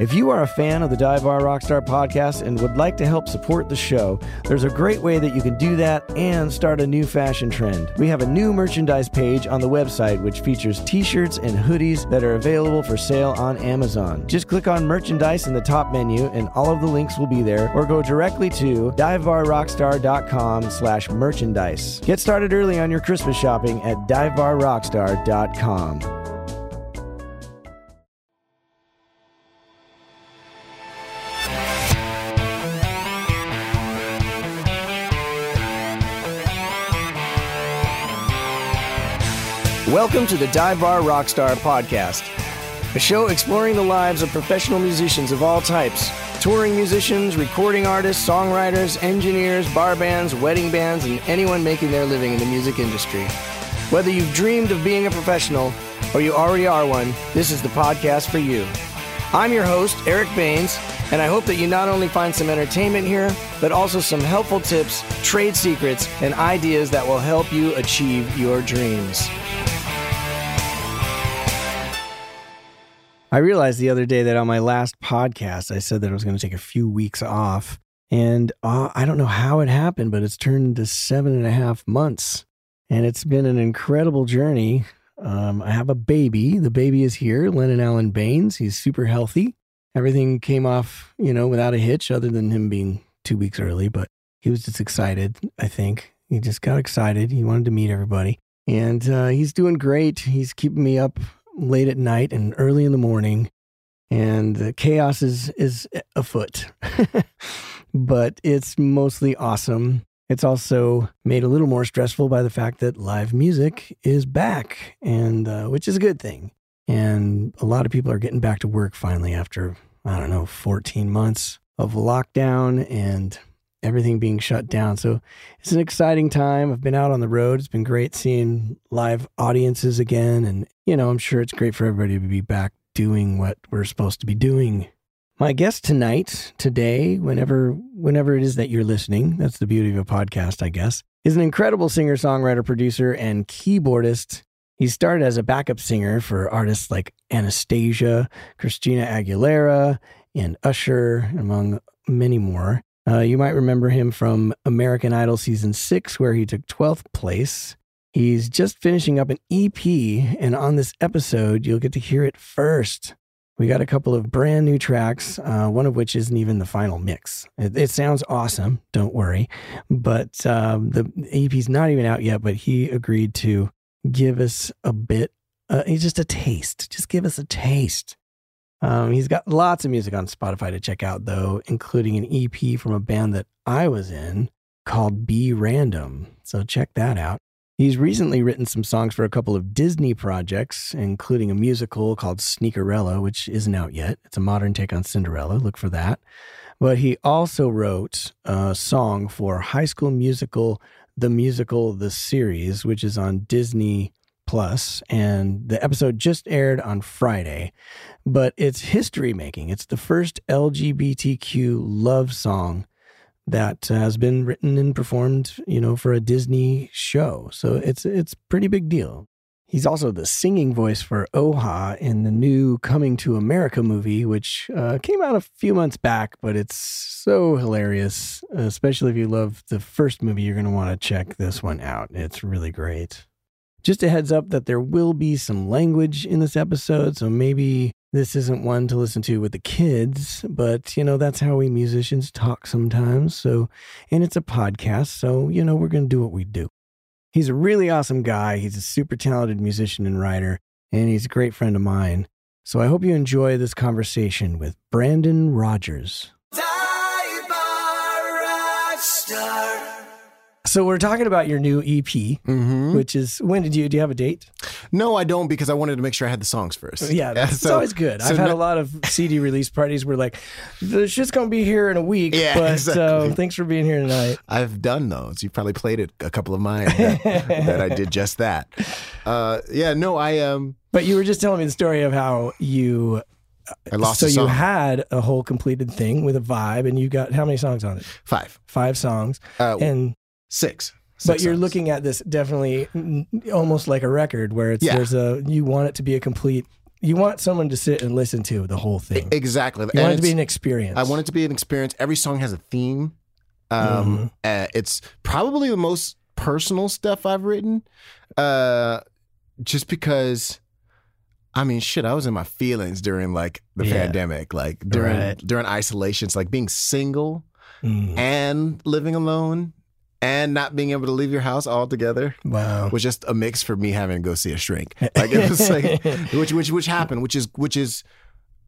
If you are a fan of the Dive Bar Rockstar podcast and would like to help support the show, there's a great way that you can do that and start a new fashion trend. We have a new merchandise page on the website which features t shirts and hoodies that are available for sale on Amazon. Just click on merchandise in the top menu and all of the links will be there, or go directly to divebarrockstar.com slash merchandise. Get started early on your Christmas shopping at divebarrockstar.com. Welcome to the Dive Bar Rockstar Podcast, a show exploring the lives of professional musicians of all types touring musicians, recording artists, songwriters, engineers, bar bands, wedding bands, and anyone making their living in the music industry. Whether you've dreamed of being a professional or you already are one, this is the podcast for you. I'm your host, Eric Baines, and I hope that you not only find some entertainment here, but also some helpful tips, trade secrets, and ideas that will help you achieve your dreams. I realized the other day that on my last podcast, I said that I was going to take a few weeks off. And uh, I don't know how it happened, but it's turned into seven and a half months. And it's been an incredible journey. Um, I have a baby. The baby is here, Lennon Allen Baines. He's super healthy. Everything came off, you know, without a hitch, other than him being two weeks early. But he was just excited, I think. He just got excited. He wanted to meet everybody. And uh, he's doing great. He's keeping me up late at night and early in the morning, and the chaos is is afoot. but it's mostly awesome. It's also made a little more stressful by the fact that live music is back, and uh, which is a good thing. And a lot of people are getting back to work finally after I don't know 14 months of lockdown and everything being shut down. So it's an exciting time. I've been out on the road. It's been great seeing live audiences again. And, you know, I'm sure it's great for everybody to be back doing what we're supposed to be doing. My guest tonight, today, whenever whenever it is that you're listening, that's the beauty of a podcast, I guess, is an incredible singer, songwriter, producer, and keyboardist. He started as a backup singer for artists like Anastacia, Christina Aguilera, and Usher, among many more. Uh, you might remember him from American Idol season six, where he took 12th place. He's just finishing up an EP, and on this episode, you'll get to hear it first. We got a couple of brand new tracks, uh, one of which isn't even the final mix. It, it sounds awesome, don't worry. But um, the EP's not even out yet, but he agreed to give us a bit, uh, just a taste. Just give us a taste um, he's got lots of music on Spotify to check out, though, including an EP from a band that I was in called B. Random. So check that out. He's recently written some songs for a couple of Disney projects, including a musical called Sneakerella, which isn't out yet. It's a modern take on Cinderella. Look for that. But he also wrote a song for High School Musical, the musical, the series, which is on Disney Plus, and the episode just aired on Friday. But it's history making. It's the first LGBTQ love song that has been written and performed, you know, for a Disney show. So it's it's pretty big deal. He's also the singing voice for Oha in the new Coming 2 America movie, which uh, came out a few months back, but it's so hilarious. Especially if you love the first movie, you're going to want to check this one out. It's really great. Just a heads up that there will be some language in this episode, so maybe this isn't one to listen to with the kids, but you know, that's how we musicians talk sometimes. So, and it's a podcast, so you know, we're going to do what we do. He's a really awesome guy. He's a super talented musician and writer, and he's a great friend of mine. So I hope you enjoy this conversation with Brandon Rogers. So we're talking about your new EP, Mm-hmm. which is when did you do you have a date? No, I don't because I wanted to make sure I had the songs first. Yeah, it's so- always good. so I've had no- a lot of CD release parties where like the shit's gonna be here in a week. Yeah, but exactly. uh, thanks for being here tonight. I've done those. You probably played it a couple of mine that, that I did just that. Uh, yeah, no, I um But you were just telling me the story of how you I lost so you had a whole completed thing with a vibe, and you got how many songs on it? five, Five songs, uh, and six. but Six you're songs. looking at this definitely mm, almost like a record where it's Yeah. there's a you want it to be a complete You want someone to sit and listen to the whole thing. exactly. You And want it to be it's- an experience. I want it to be an experience. Every song has a theme. Um, uh, it's probably the most personal stuff I've written, uh, just because. I mean, shit. I was in my feelings during like the Yeah. pandemic, like during Right. during isolations, like being single Mm. and living alone and not being able to leave your house altogether Wow. was just a mix for me having to go see a shrink. Like it was like which which which happened, which is which is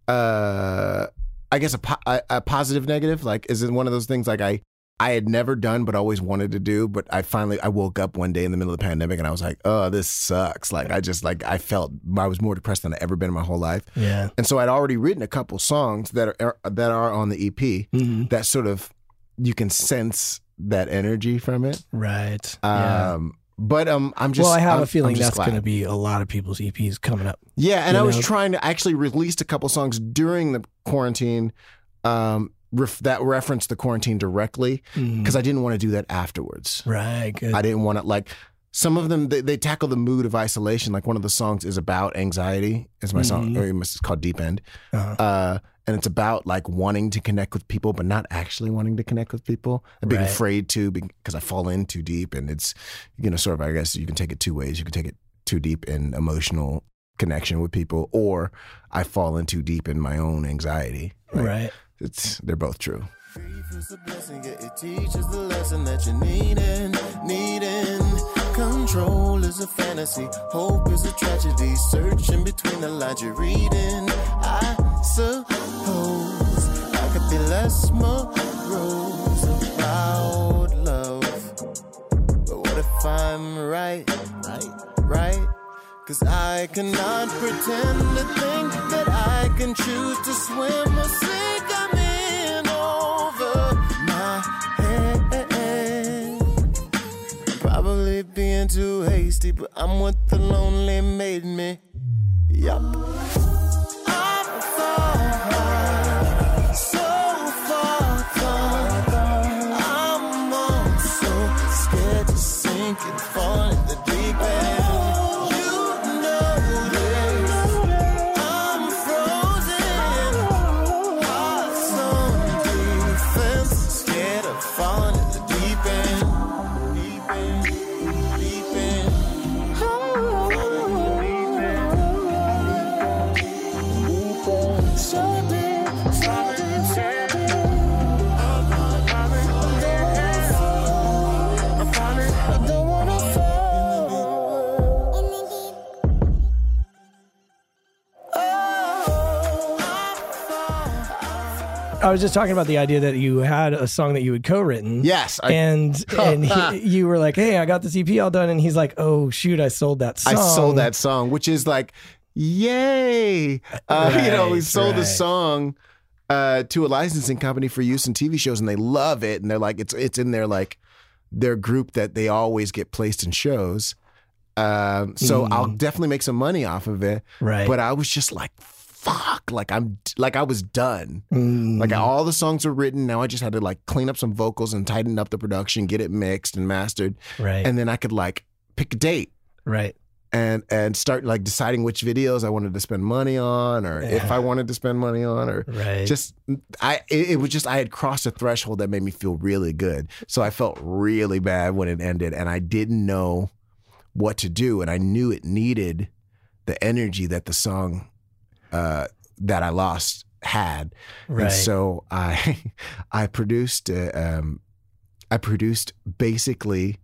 uh I guess a, a, a positive negative. Like is it one of those things like I I had never done but always wanted to do, but I finally I woke up one day in the middle of the pandemic and I was like, oh, this sucks. Like I just like I felt I was more depressed than I ever been in my whole life. yeah. And so I'd already written a couple songs that are that are on the EP Mhm. that sort of you can sense that energy from it. Right. yeah. Um, but um, I'm just. well, I have I'm- a feeling that's going to be a lot of people's EPs coming up. Yeah, and I was trying to actually released a couple songs during the quarantine, um, ref, that referenced the quarantine directly Mm. because I didn't want to do that afterwards. Right. Good. I didn't want to like. Some of them they, they tackle the mood of isolation. Like one of the songs is about anxiety. Is my song? Mhm. Or it's called Deep End. Uh-huh. uh, and it's about like wanting to connect with people, but not actually wanting to connect with people. and being Right. afraid to because I fall in too deep, and it's you know sort of I guess you can take it two ways. You can take it too deep in emotional connection with people, or I fall in too deep in my own anxiety. Like, right. It's they're both true. Is a blessing, yeah, it teaches the lesson that you're needing, needing. Control is a fantasy, hope is a tragedy. Searching between the lines you're reading. I suppose Be less morose about love. But what if I'm right, right, I cannot pretend to think that I can choose to swim or sink. I'm in over my head. Probably being too hasty, but I'm what the lonely made me. Yup. I was just talking about the idea that you had a song that you had co-written. Yes, I, and and he, you were like, "Hey, I got this EP all done," and he's like, "Oh shoot, I sold that song." I sold that song, which is like, yay! Uh, you know, we Right, sold the song uh, to a licensing company for use in TV shows, and they love it, and they're like, it's it's in their like their group that they always get placed in shows. Um, so I'll definitely make some money off of it. Mm. Right. But I was just like, fuck, like I'm like I was done. Mm. Like all the songs were written. Now I just had to like clean up some vocals and tighten up the production, get it mixed and mastered, right. and then I could like pick a date right. and and start like deciding which videos I wanted to spend money on, or if I wanted to spend money on, or Right. just I it, it was just I had crossed a threshold that made me feel really good. So I felt really bad when it ended, and I didn't know what to do, and I knew it needed the energy that the song uh, that I lost had, Right. and so I I produced uh, um, I produced basically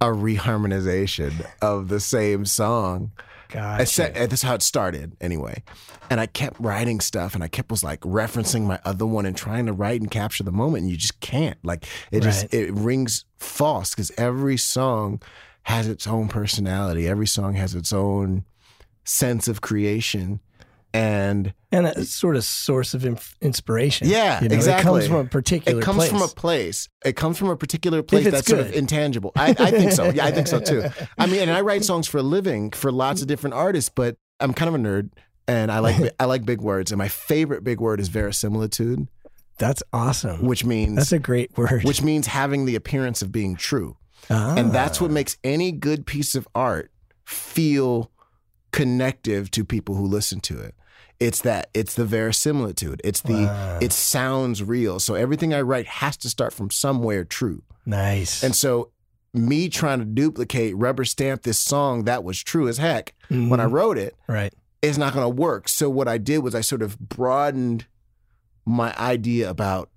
a reharmonization of the same song. Gotcha. that's how it started anyway. And I kept writing stuff and I kept was like referencing my other one and trying to write and capture the moment. And you just can't. Like it just it rings false because every song has its own personality. Every song has its own sense of creation. And and a sort of source of inf- inspiration. Yeah, You know, exactly. It comes from a particular it comes place. from a place. It comes from a particular place that's sort of intangible. I, I think so. Yeah, I think so too. I mean, and I write songs for a living for lots of different artists, but I'm kind of a nerd and I like I like big words. And my favorite big word is verisimilitude, That's awesome. which means That's a great word. which means having the appearance of being true. Ah. And that's what makes any good piece of art feel connective to people who listen to it. It's that it's the verisimilitude. It's the Wow. it sounds real. So everything I write has to start from somewhere true. Nice. And so me trying to duplicate rubber stamp this song that was true as heck when I Mhm. wrote it right. is not going to work. So what I did was I sort of broadened my idea about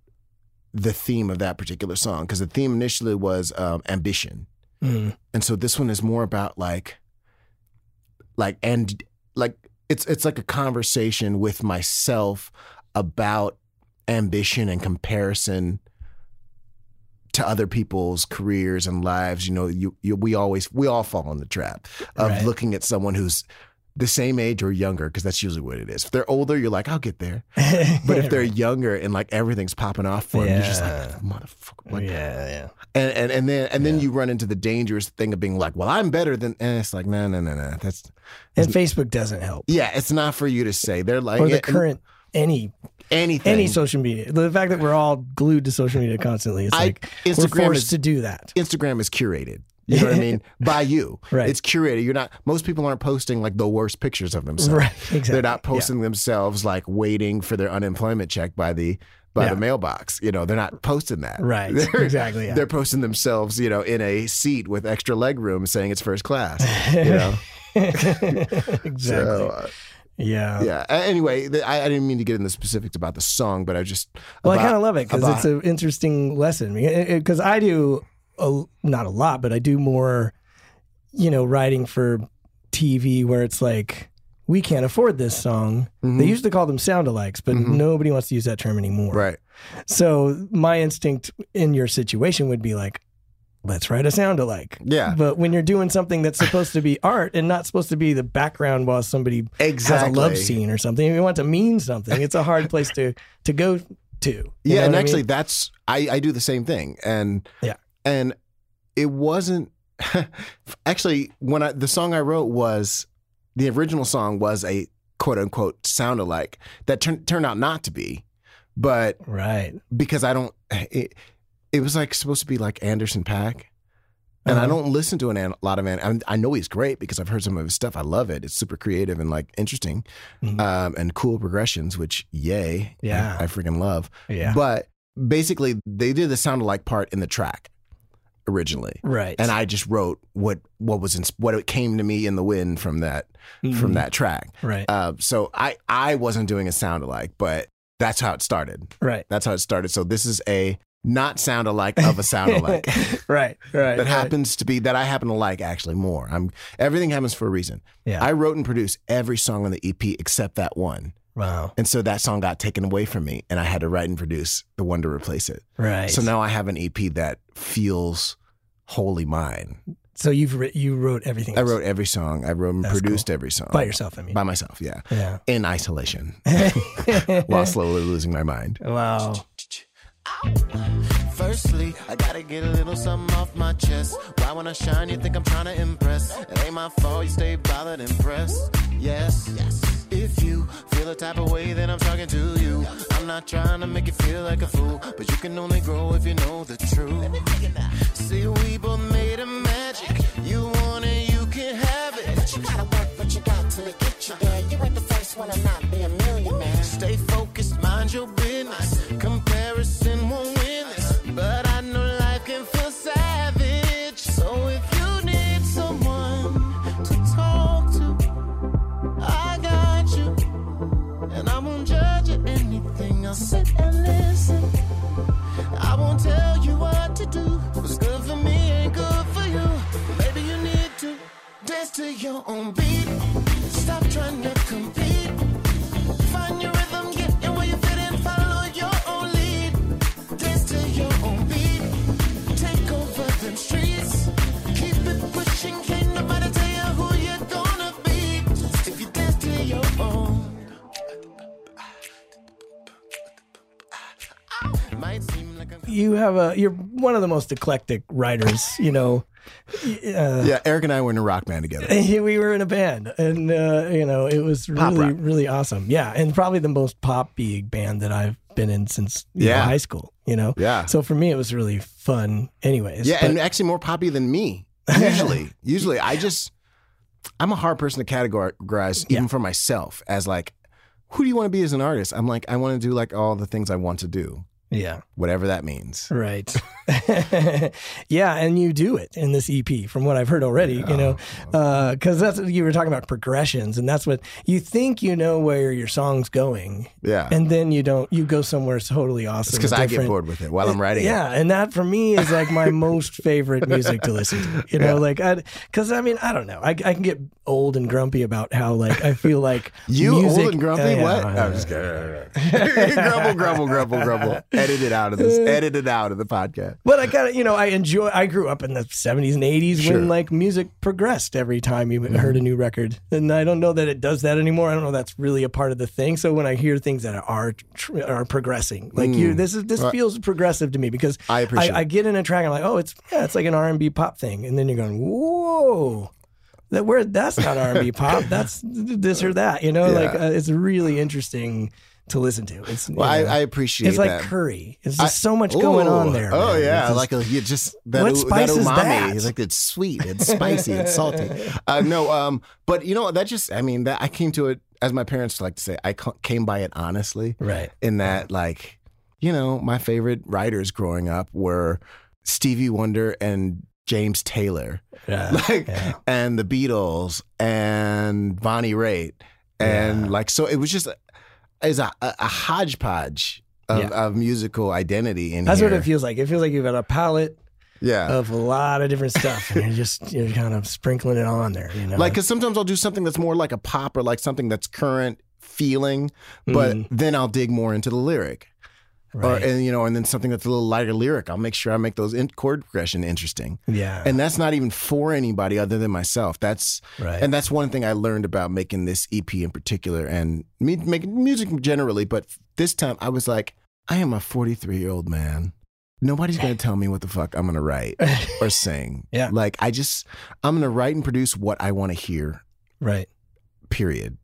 the theme of that particular song because the theme initially was um, ambition, Mm. and so this one is more about like, like and like it's it's like a conversation with myself about ambition and comparison to other people's careers and lives. You know, you, you we always we all fall in the trap of Right. looking at someone who's the same age or younger because that's usually what it is. If they're older, you're like, I'll get there. But if they're younger and like everything's popping off for them, you're just like, motherfucker. Like, yeah, yeah. and, and and then and then Yeah. you run into the dangerous thing of being like, well, I'm better than. And it's like, no, no, no, no. That's And Facebook doesn't help. yeah. It's not for you to say. They're like Or the current any anything. any social media. The fact that we're all glued to social media constantly, it's I- like we're Instagram forced is- to do that. Instagram is curated. You know what I mean? By you. Right. It's curated. You're not most people aren't posting like the worst pictures of themselves. Right. Exactly. They're not posting themselves like waiting for their unemployment check by the by Yeah. the mailbox. You know, they're not posting that. Right. They're, Exactly, yeah. They're posting themselves, you know, in a seat with extra leg room saying it's first class. You know. exactly. So uh, yeah. yeah. Anyway, the, I, I didn't mean to get into specifics about the song, but I just Well, I kind of love it because it's an interesting lesson. Because I do a, not a lot, but I do more, you know, writing for TV where it's like we can't afford this song. Mhm. They used to call them sound alikes, but Mhm. nobody wants to use that term anymore. right. So my instinct in your situation would be like, let's write a sound alike. Yeah. But when you're doing something that's supposed to be art and not supposed to be the background while somebody Exactly. has a love scene or something, if you want to mean something, it's a hard place to to go to. Yeah, and what I actually, mean? that's I, I do the same thing, and Yeah. And it wasn't actually when I the song I wrote was the original song was a quote unquote sound alike that turned turned out not to be, but right. because I don't it, it was like supposed to be like Anderson .Paak. And I Uh-huh. don't listen to an, a lot of an. I, know he's great because I've heard some of his stuff. I love it. It's super creative and like interesting, Mhm. um, and cool progressions. Which yay, I- Yeah. I, freaking love. Yeah. But basically, they did the sound alike part in the track originally, right. and I just wrote what what was in, what it came to me in the wind from that from Mhm. that track. Right. Uh, so I I wasn't doing a sound alike, but that's how it started. right. That's how it started. So this is a not sound alike of a sound alike. right. Right. That right. happens to be that I happen to like actually more. I'm everything happens for a reason. Yeah. I wrote and produced every song on the EP except that one. wow. And so that song got taken away from me and I had to write and produce the one to replace it. Right. So now I have an EP that feels wholly mine. So you've writ- you wrote everything. I else wrote every song. I wrote and That's produced every song by yourself. I mean. by myself, yeah. yeah. In isolation while slowly losing my mind. wow. Firstly, I gotta get a little something off my chest. Why when I shine, you think I'm trying to impress? It ain't my fault, you stay bothered and pressed. Yes, yes. If you feel a type of way, then I'm talking to you. I'm not trying to make you feel like a fool, but you can only grow if you know the truth. See, we both made a magic. You want it, you can have it. But you gotta work what you got till it get you there. You ain't the first one to not be a millionaire. Stay focused, mind your business. Comparison dance to your own beat. Stop trying to compete. Find your rhythm, get in where you fit follow your own lead. Dance to your own beat. Take over them streets. Keep it pushing, can't nobody tell you who you're gonna be. If you dance to your own. You have a. You're one of the most eclectic writers. You know. Uh, Yeah, Eric and I were in a rock band together. we were in a band, and uh, you know it was Pop really, rock. really awesome. Yeah, and probably the most poppy band that I've been in since you know, Yeah. high school. You know, Yeah. So for me, it was really fun. Anyways, Yeah, but- and actually more poppy than me. Usually, usually I just I'm a hard person to categorize, even Yeah. for myself, as like, who do you want to be as an artist? I'm like, I want to do like all the things I want to do, Yeah. whatever that means. Right. yeah, and you do it in this EP, from what I've heard already. You know, because that's you were talking about progressions, and that's what you think you know where your song's going, Yeah. and then you don't. You go somewhere totally awesome. It's because I get bored with it while I'm writing Yeah, and that for me is like my most favorite music to listen to. You know, Yeah. like I, because I mean, I don't know, I, I can get old and grumpy about how like I feel like. You music, old and grumpy? Uh, yeah, what? yeah, I'm just kidding. grumble, grumble, grumble, grumble. Edit it out of this. Edit it out of the podcast. But I kind of, you know, I enjoy. I grew up in the '70s and '80s Sure. when like music progressed every time you heard a new record, and I don't know that it does that anymore. I don't know that's really a part of the thing. So when I hear things that are are progressing, like you, this is this feels progressive to me because I appreciate I, I get in a track, and I'm like, oh, it's yeah, it's like an R&B pop thing, and then you're going, whoa. That where that's not R&B pop. That's this or that. You know, Yeah. like uh, it's really interesting to listen to. It's Well, I, I appreciate it's like that. curry. It's I- so much going on there. Oh man. yeah, just- like a, you just that, What that spice is that? It's like it's sweet, it's spicy, it's salty. Uh, no, um, but you know what, that just I mean that I came to it as my parents like to say. I came by it honestly, right. in that like you know my favorite writers growing up were Stevie Wonder and James Taylor, Yeah. like yeah. and the Beatles and Bonnie Raitt, and Yeah. like so it was just is a, a, a hodgepodge. Of, Yeah. of musical identity in That's here. what it feels like. It feels like you've got a palette Yeah. of a lot of different stuff, and you're just you're kind of sprinkling it on there. You know, Like, because sometimes I'll do something that's more like a pop or like something that's current feeling, but Mhm. then I'll dig more into the lyric. Or, and you know, and then something that's a little lighter lyric, I'll make sure I make those in- chord progression interesting. yeah, And that's not even for anybody other than myself. That's right. and that's one thing I learned about making this EP in particular, and me making music generally. But this time, I was like, I am a 43 year old man. Nobody's gonna tell me what the fuck I'm gonna write or sing. Yeah. like I just I'm gonna write and produce what I want to hear. right. Period.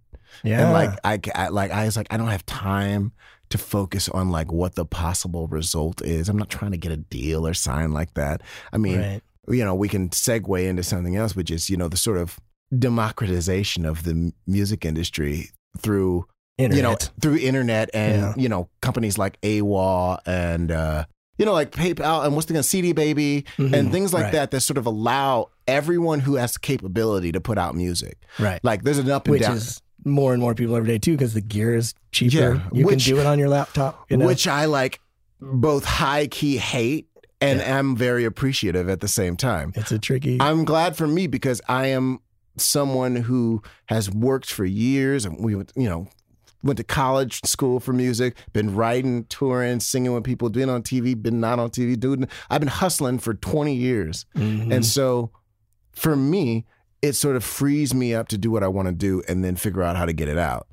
Yeah. And like I, I like I was like I don't have time to focus on like what the possible result is. I'm not trying to get a deal or sign like that. I mean, right. you know, we can segue into something else, which is you know the sort of democratization of the music industry through Internet. you know through internet and Yeah. you know companies like AWAL and uh, you know like PayPal and what's the name CD Baby and Mhm. things like Right. that that sort of allow everyone who has the capability to put out music. right. Like there's an up and Which down. is more and more people every day too, because the gear is cheaper. Yeah, You which- can do it on your laptop. You know? which I like both high key hate and am very appreciative at the same time. it's a tricky. I'm glad for me because I am someone who has worked for years and we you know went to college school for music been writing touring singing with people been on tv been not on tv doing i've been hustling for 20 years Mhm. and so for me it sort of frees me up to do what i want to do and then figure out how to get it out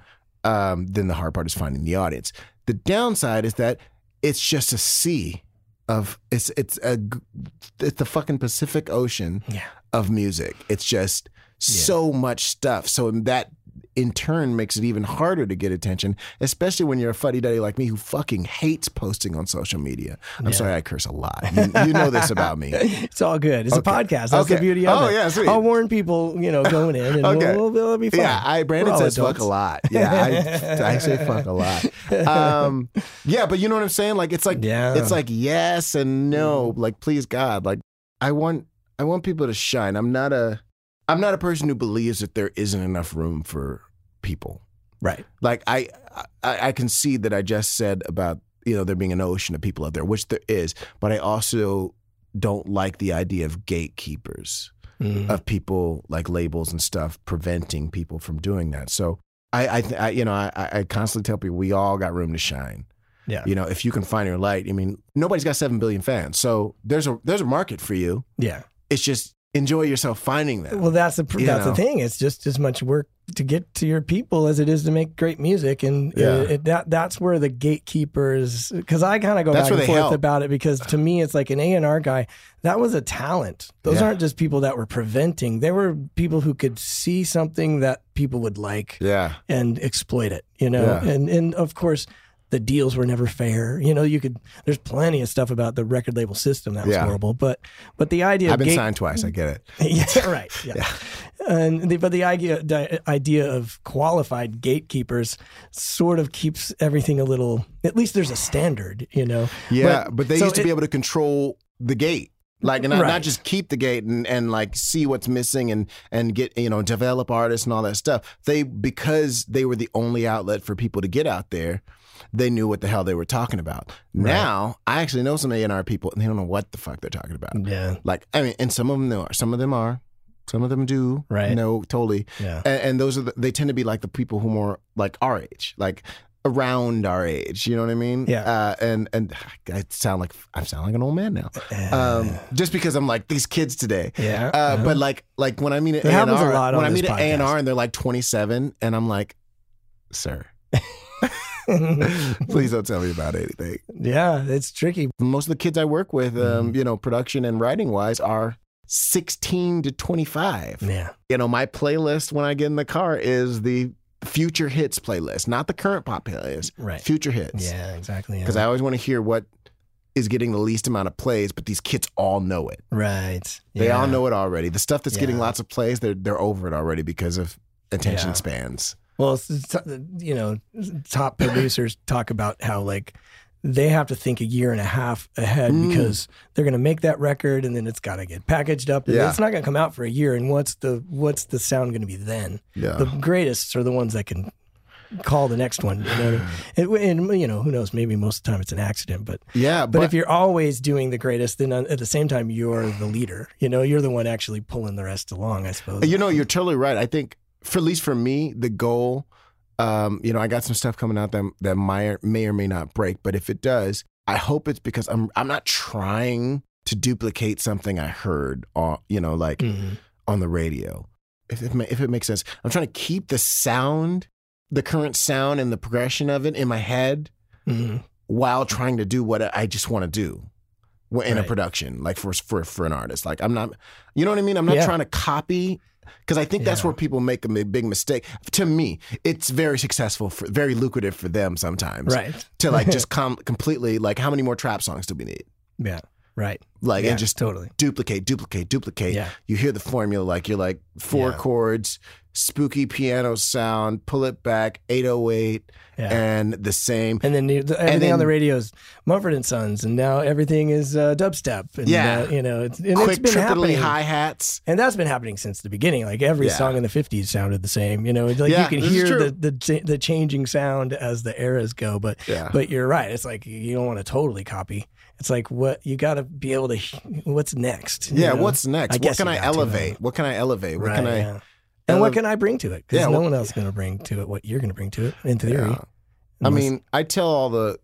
um, then the hard part is finding the audience the downside is that it's just a sea of it's it's a it's the fucking pacific ocean yeah. of music. It's just so much stuff. So in that in turn makes it even harder to get attention, especially when you're a fuddy duddy like me who fucking hates posting on social media. I'm Yeah. sorry I curse a lot. You, you know this about me. It's all good. It's Okay. a podcast. That's the beauty of Oh, it. yeah, sweet. I'll warn people, you know, going in, and Okay. we'll, we'll, it'll be fine. Yeah, I Brandon says fuck a lot. Yeah, I, I say fuck a lot. Um, yeah, but you know what I'm saying? Like it's like Yeah. it's like yes and no. Like please God, like I want I want people to shine. I'm not a I'm not a person who believes that there isn't enough room for people. Right. Like I I, I see that I just said about you know there being an ocean of people out there, which there is, but I also don't like the idea of gatekeepers Mhm. of people like labels and stuff preventing people from doing that. So I, I, I you know, I, I I constantly tell people we all got room to shine. Yeah. You know, if you can find your light. I mean, nobody's got seven billion fans, so there's a there's a market for you. Yeah. It's just enjoy yourself finding that. Well, that's the that's know. the thing. It's just as much work to get to your people as it is to make great music, and uh, Yeah. it, that that's where the gatekeepers. Because I kind of go That's back and forth help. about it. Because to me, it's like an A and R guy. That was a talent. Those Yeah. aren't just people that were preventing. They were people who could see something that people would like yeah, and exploit it. You know, Yeah. and and of course. The deals were never fair. You know, you could. There's plenty of stuff about the record label system that was Yeah. horrible, but but the idea I've been gate- signed twice. I get it. yeah, right. Yeah. And the, but the idea the idea of qualified gatekeepers sort of keeps everything a little. At least there's a standard, you know. Yeah, but, they so used to it- be able to control the gate. Like and not, Right. not just keep the gate and, and like see what's missing and and get you know develop artists and all that stuff. They because they were the only outlet for people to get out there, they knew what the hell they were talking about. Now I actually know some A and R people and they don't know what the fuck they're talking about. Yeah. Like I mean, and some of them are, some of them are, some of them do. Right. No, totally. Yeah. And, and those are the, they tend to be like the people who more like our age, like around our age. You know what I mean? Yeah. Uh, and and I sound like I sound like an old man now, um, just because I'm like these kids today. Yeah. Uh, but like like when I meet an A and R, lot when I meet an A and R and they're like 27, and I'm like, sir, please don't tell me about anything. yeah, it's tricky. Most of the kids I work with, um, you know, production and writing wise, are 16 to 25 Yeah. you know, my playlist when I get in the car is the future hits playlist, not the current pop playlist. Right. Future hits. Yeah. Exactly. Because I always want to hear what is getting the least amount of plays, but these kids all know it. right. They all know it already. The stuff that's getting lots of plays, they're they're over it already because of attention Yeah. spans. Well, you know, top producers talk about how like they have to think a year and a half ahead Mm. because they're going to make that record and then it's got to get packaged up. And Yeah. It's not going to come out for a year. And what's the what's the sound going to be then? Yeah. The greatest are the ones that can call the next one. You know, and, and you know who knows? Maybe most of the time it's an accident, but yeah, but, but, if you're always doing the greatest, then at the same time you're the leader. You know, you're the one actually pulling the rest along. I suppose. you know, you're totally right. I think for at least for me, the goal, um, you know, I got some stuff coming out that that may may or may not break, but if it does, I hope it's because I'm I'm not trying to duplicate something I heard on, you know, like Mhm. on the radio. If it, if it makes sense, I'm trying to keep the sound, the current sound and the progression of it in my head Mhm. while trying to do what I just want to do in a production, like for for for an artist. Like I'm not, you know what I mean? I'm not Yeah. trying to copy because I think that's where people make a big mistake. To me, it's very successful, for, very lucrative for them sometimes, Right. To like just com- completely like how many more trap songs do we need? Yeah. Right. Like yeah, and just totally. duplicate, duplicate, duplicate. Yeah. You hear the formula, like you're like four Yeah. chords, spooky piano sound, pull it back, 808, Yeah. and the same. And then the, the- everything then- on the radio is Mumford and Sons, and now everything is uh, dubstep. And, Yeah. uh, you know, it's, and it's Quick been triply happening. hi hats. And that's been happening since the beginning. Like every song in the '50s sounded the same. You know, like you can hear the, the the changing sound as the eras go. But Yeah. but you're right. It's like you don't want to totally copy. It's like what you got to be able to. What's next? Yeah, know? what's next? What can I elevate? What can I elevate? What Right. can I? yeah. And what can I bring to it? Because Yeah, no what- one else is going to bring to it what you're going to bring to it. In theory, Yeah. I mean, I tell all the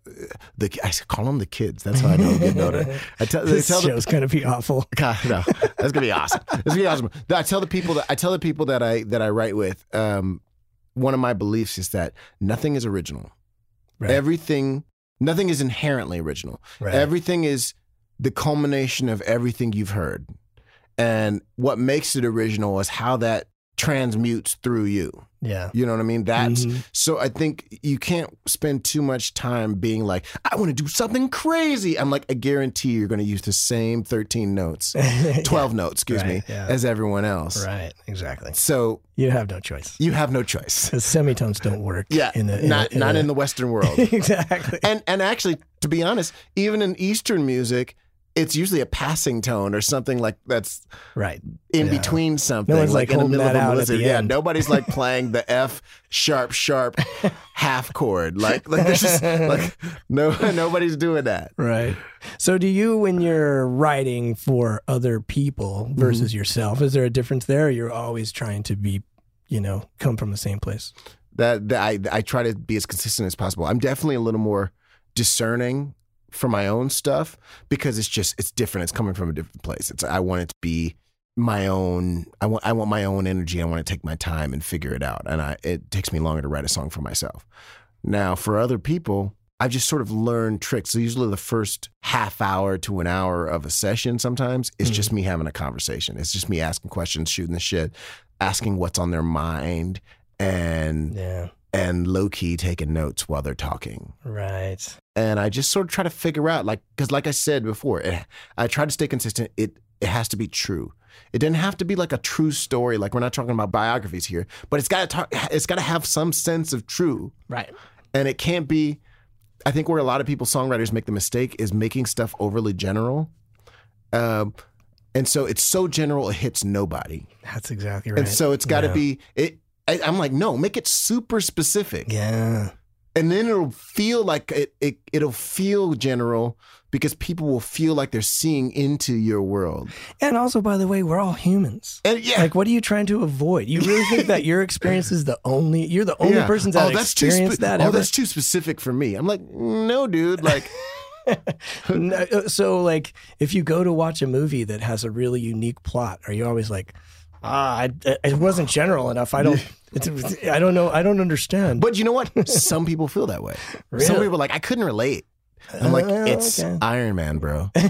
the I call them the kids. That's how I know get noted. I tell this tell the show's going to be awful. God, no, that's gonna be awesome. That's gonna be awesome. I tell the people that I tell the people that I that I write with. Um, one of my beliefs is that nothing is original. Right. Everything, nothing is inherently original. Right. Everything is the culmination of everything you've heard, and what makes it original is how that transmutes through you. yeah. You know what I mean? That's Mhm. So I think you can't spend too much time being like, I want to do something crazy. I'm like, I guarantee you're going to use the same 13 notes, 12 notes, excuse me, yeah. as everyone else. Right. Exactly. So You have no choice. you have no choice. Because semitones don't work. Yeah, In the, in not the, not the, in the Western world. exactly. and and actually, to be honest, even in Eastern music, it's usually a passing tone or something like that's right. in Yeah. between something. one's, like, in the middle of a the Yeah, end. nobody's like playing the F sharp sharp half chord. Like like there's just like no nobody's doing that. Right. So, do you, when you're writing for other people Mm-hmm. versus yourself, is there a difference there? Or you're always trying to be, you know, come from the same place. That, that I I try to be as consistent as possible. I'm definitely a little more discerning for my own stuff because it's just it's different. It's coming from a different place. It's I want it to be my own. I want I want my own energy. I want to take my time and figure it out. And I it takes me longer to write a song for myself. Now for other people. I've just sort of learned tricks. So usually the first half hour to an hour of a session sometimes is mm-hmm. just me having a conversation. It's just me asking questions, shooting the shit, asking what's on their mind and Yeah. And low key taking notes while they're talking. Right. And I just sort of try to figure out, like, because like I said before, it, I try to stay consistent. It it has to be true. It doesn't have to be like a true story. Like we're not talking about biographies here, but it's got to talk. It's got to have some sense of true, Right. and it can't be. I think where a lot of people songwriters make the mistake is making stuff overly general. Um, and so it's so general it hits nobody. That's exactly right. And so it's got to Yeah. be it. I, I'm like, no, make it super specific, Yeah. and then it'll feel like it, it. It'll feel general because people will feel like they're seeing into your world. And also, by the way, we're all humans. And yeah, Like, what are you trying to avoid? You really think that your experience is the only? You're the only yeah. person that oh, that's too experienced spe- that Oh, ever. that's too specific for me. I'm like, no, dude. Like, No, uh, so, like, if you go to watch a movie that has a really unique plot, are you always like, ah, I, it wasn't general enough. I don't. It's, I don't know. I don't understand. but you know what? Some people feel that way. Some people are like, I couldn't relate. I'm like, Uh, it's okay. Iron Man, bro.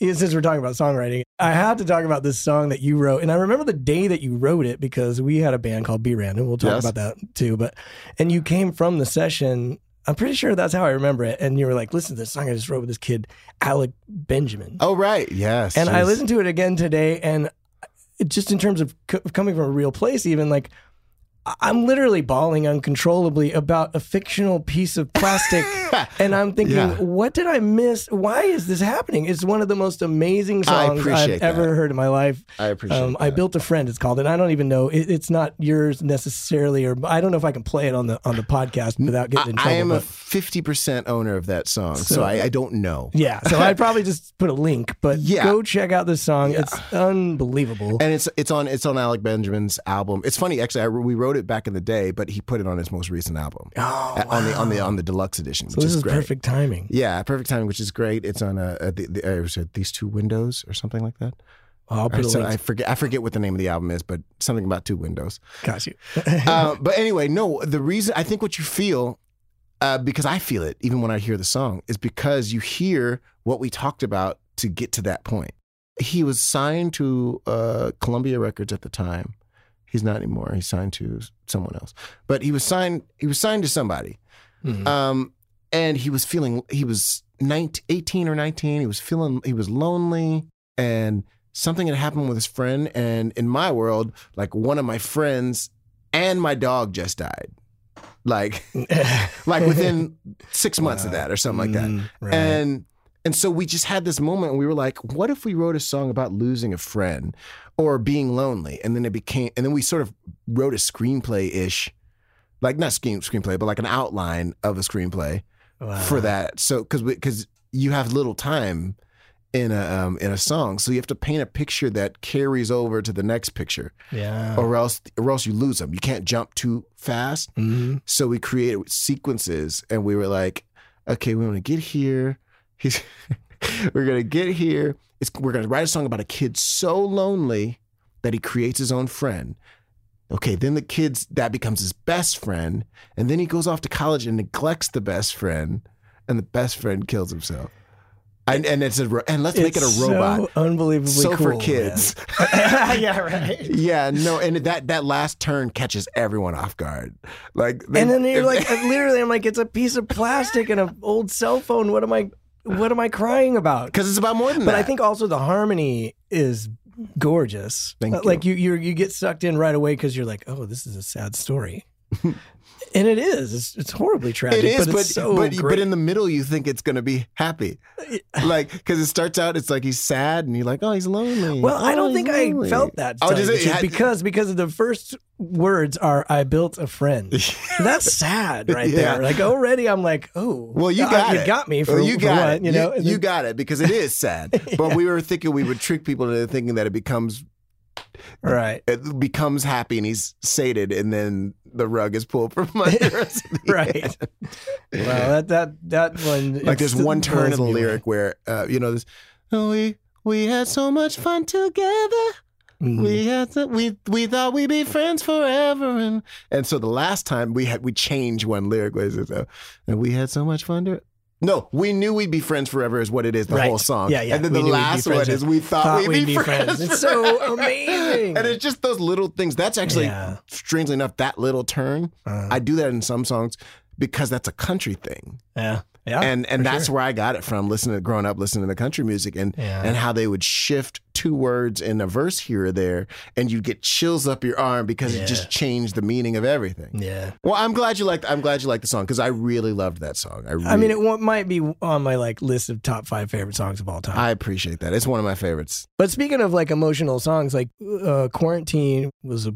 Since we're talking about songwriting, I had to talk about this song that you wrote, and I remember the day that you wrote it because we had a band called B Random. We'll talk Yes. about that too. But and you came from the session. I'm pretty sure that's how I remember it. And you were like, "Listen to this song I just wrote with this kid, Alec Benjamin." Oh, right. Yes. and I listened to it again today, and just in terms of co- coming from a real place, even like I'm literally bawling uncontrollably about a fictional piece of plastic, and I'm thinking, Yeah. what did I miss? Why is this happening? It's one of the most amazing songs I've ever heard in my life. I appreciate Um, I built a friend. It's called, and I don't even know. It, it's not yours necessarily, or I don't know if I can play it on the on the podcast without getting in trouble. I am a 50% owner of that song, so, So- I, I don't know. yeah, so I'd probably just put a link, but Yeah. go check out this song. It's unbelievable. And it's it's on it's on Alec Benjamin's album. It's funny actually. I, we wrote it back in the day, but he put it on his most recent album Oh, Uh, on the on the on the deluxe edition, So which this is is great. perfect timing. Yeah, perfect timing, which is great. It's on uh, uh, the, the, uh, was it these two windows or something like that. I'll put Or a so. I forget I forget what the name of the album is, but something about two windows. Got you. uh, but anyway, no. The reason I think what you feel, uh, because I feel it even when I hear the song, is because you hear what we talked about to get to that point. He was signed to uh, Columbia Records at the time. He's not anymore. He's signed to someone else, but he was signed. He was signed to somebody, Mhm. um, and he was feeling. He was 19, 18 or nineteen. He was feeling. He was lonely, and something had happened with his friend. And in my world, like one of my friends and my dog just died. Like, like within six months of that or something like that. Mm, right. And and so we just had this moment and we were like, what if we wrote a song about losing a friend or being lonely? And then it became and then we sort of wrote a screenplay ish, like not screen screenplay, but like an outline of a screenplay Wow. for that. So because because you have little time in a um, in a song, so you have to paint a picture that carries over to the next picture, Yeah. or else or else you lose them. You can't jump too fast. Mhm. So we created sequences, and we were like, okay, we want to get here. He's, we're gonna get here. It's, we're gonna write a song about a kid so lonely that he creates his own friend. Okay, then the kid's that becomes his best friend, and then he goes off to college and neglects the best friend, and the best friend kills himself. And, and it's a and let's make it a robot. So unbelievably So cool, for kids. yeah, right. Yeah, no, and that that last turn catches everyone off guard. Like, they- And then you're like, literally, I'm like, it's a piece of plastic and an old cell phone. What am I? What am I crying about? because it's about more than But that. I think also the harmony is gorgeous. Thank Like you, you, you get sucked in right away because you're like, oh, this is a sad story, and it is. It's, it's horribly tragic. it is, but, but so but, but in the middle, you think it's gonna be happy, like because it starts out, it's like he's sad, and you're like, oh, he's lonely. Well, I Oh, don't he's think I felt that. to Oh, tell just it had- because because of the first words are "I built a friend." That's sad, right Yeah. there. Like already, I'm like, oh, Well, you uh, got you it. got me for, Well, you for got what, it. You know, you, you then- got it because it is sad. But we were thinking we would trick people into thinking that it becomes right, it becomes happy and he's sated, and then the rug is pulled from under us. right. well, that that that one. like there's one turn in the lyric where uh, you know this. "Oh, we we had so much fun together. Mhm. We had to, we we thought we'd be friends forever, and and so the last time we had we changed one lyric was it, uh, and we had so much fun. To, No, we knew we'd be friends forever is what it is, the Right. whole song. Yeah, yeah. And then We the we'd be last one is we thought, we'd, be, friends. It's so amazing. and it's just those little things. That's actually, Yeah. strangely enough, that little turn. Uh, I do that in some songs because that's a country thing. yeah. Yeah. and and that's sure. where I got it from listening to growing up listening to country music and Yeah. and how they would shift two words in a verse here or there and you'd get chills up your arm because Yeah. it just changed the meaning of everything. Yeah. Well, I'm glad you liked I'm glad you liked the song because I really loved that song. I really, I mean, it wa- might be on my like list of top five favorite songs of all time. I appreciate that. It's one of my favorites. But speaking of like emotional songs, like uh, Quarantine was a,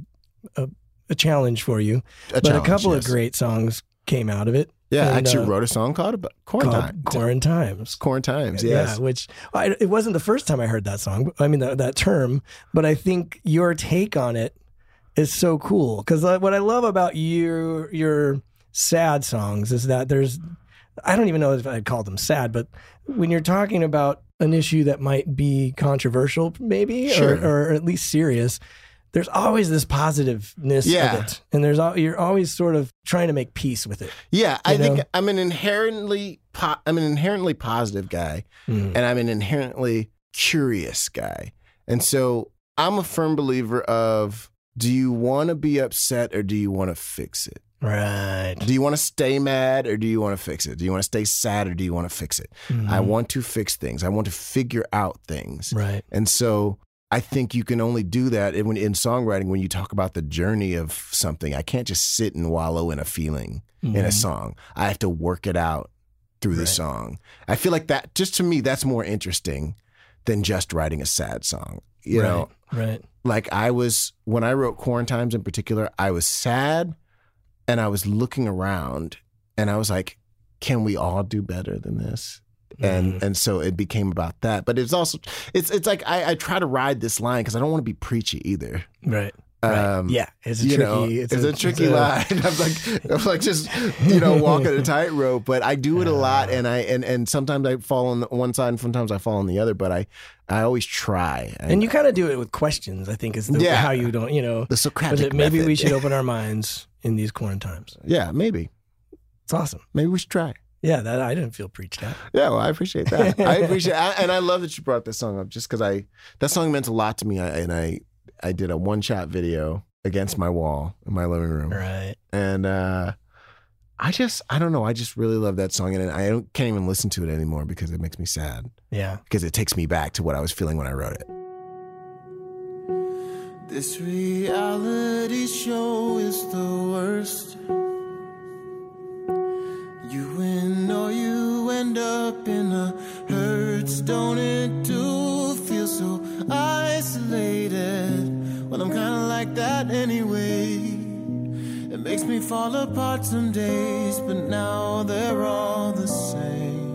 a a challenge for you, A but a couple yes. of great songs came out of it. Yeah, I actually uh, wrote a song called about Quarantine. Quarantimes. Quarantimes, yes. Yeah, which I, it wasn't the first time I heard that song. I mean that, that term, but I think your take on it is so cool because what I love about your your sad songs is that there's I don't even know if I'd call them sad, but when you're talking about an issue that might be controversial, maybe Sure. or, or at least serious. There's always this positiveness Yeah. of it, and there's al- you're always sort of trying to make peace with it. Yeah, I You think? I'm an inherently po- I'm an inherently positive guy, Mm. and I'm an inherently curious guy, and so I'm a firm believer of: Do you want to be upset or do you want to fix it? Right. Do you want to stay mad or do you want to fix it? Do you want to stay sad or do you want to fix it? I Mhm. want to fix things. I want to figure out things, Right. and so. I think you can only do that in, in songwriting when you talk about the journey of something. I can't just sit and wallow in a feeling in a Mhm. song. I have to work it out through the song. I feel like that just to me that's more interesting than just writing a sad song. You right. know, Right. like I was when I wrote Quarantimes in particular, I was sad and I was looking around and I was like, can we all do better than this? And Mhm. and so it became about that. But it's also it's it's like I, I try to ride this line because I don't want to be preachy either. Right. Right. Um, yeah, it's a tricky. know, it's, it's, a, tricky line. I'm like, I'm like just you know walking a tightrope, but I do it a lot, and I and and sometimes I fall on the one side, and sometimes I fall on the other. But I I always try. And you kind of do it with questions. I think is the, Yeah. how you don't. You know, the Socratic maybe we should open our minds in these quarantines. Yeah, maybe It's awesome. maybe we should try. Yeah, that I didn't feel preached at. Yeah, well, I appreciate that. I appreciate, I, and I love that you brought this song up, just because I that song meant a lot to me. I, and I I did a one shot video against my wall in my living room, Right. and uh, I just I don't know. I just really love that song, and I don't, can't even listen to it anymore because it makes me sad. Yeah. because it takes me back to what I was feeling when I wrote it. This reality show is the worst. You win or you end up in a hurts, don't it do feel so isolated? Well, I'm kinda like that anyway. It makes me fall apart some days, but now they're all the same.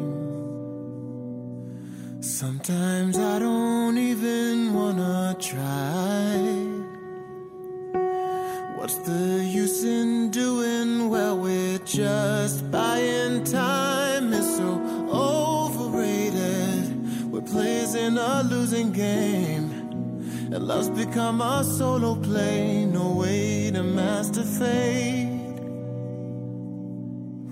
Sometimes I don't even wanna try. What's the use in just buying time. is so overrated. We're playing a losing game. And love's become a solo play. No way to master fate.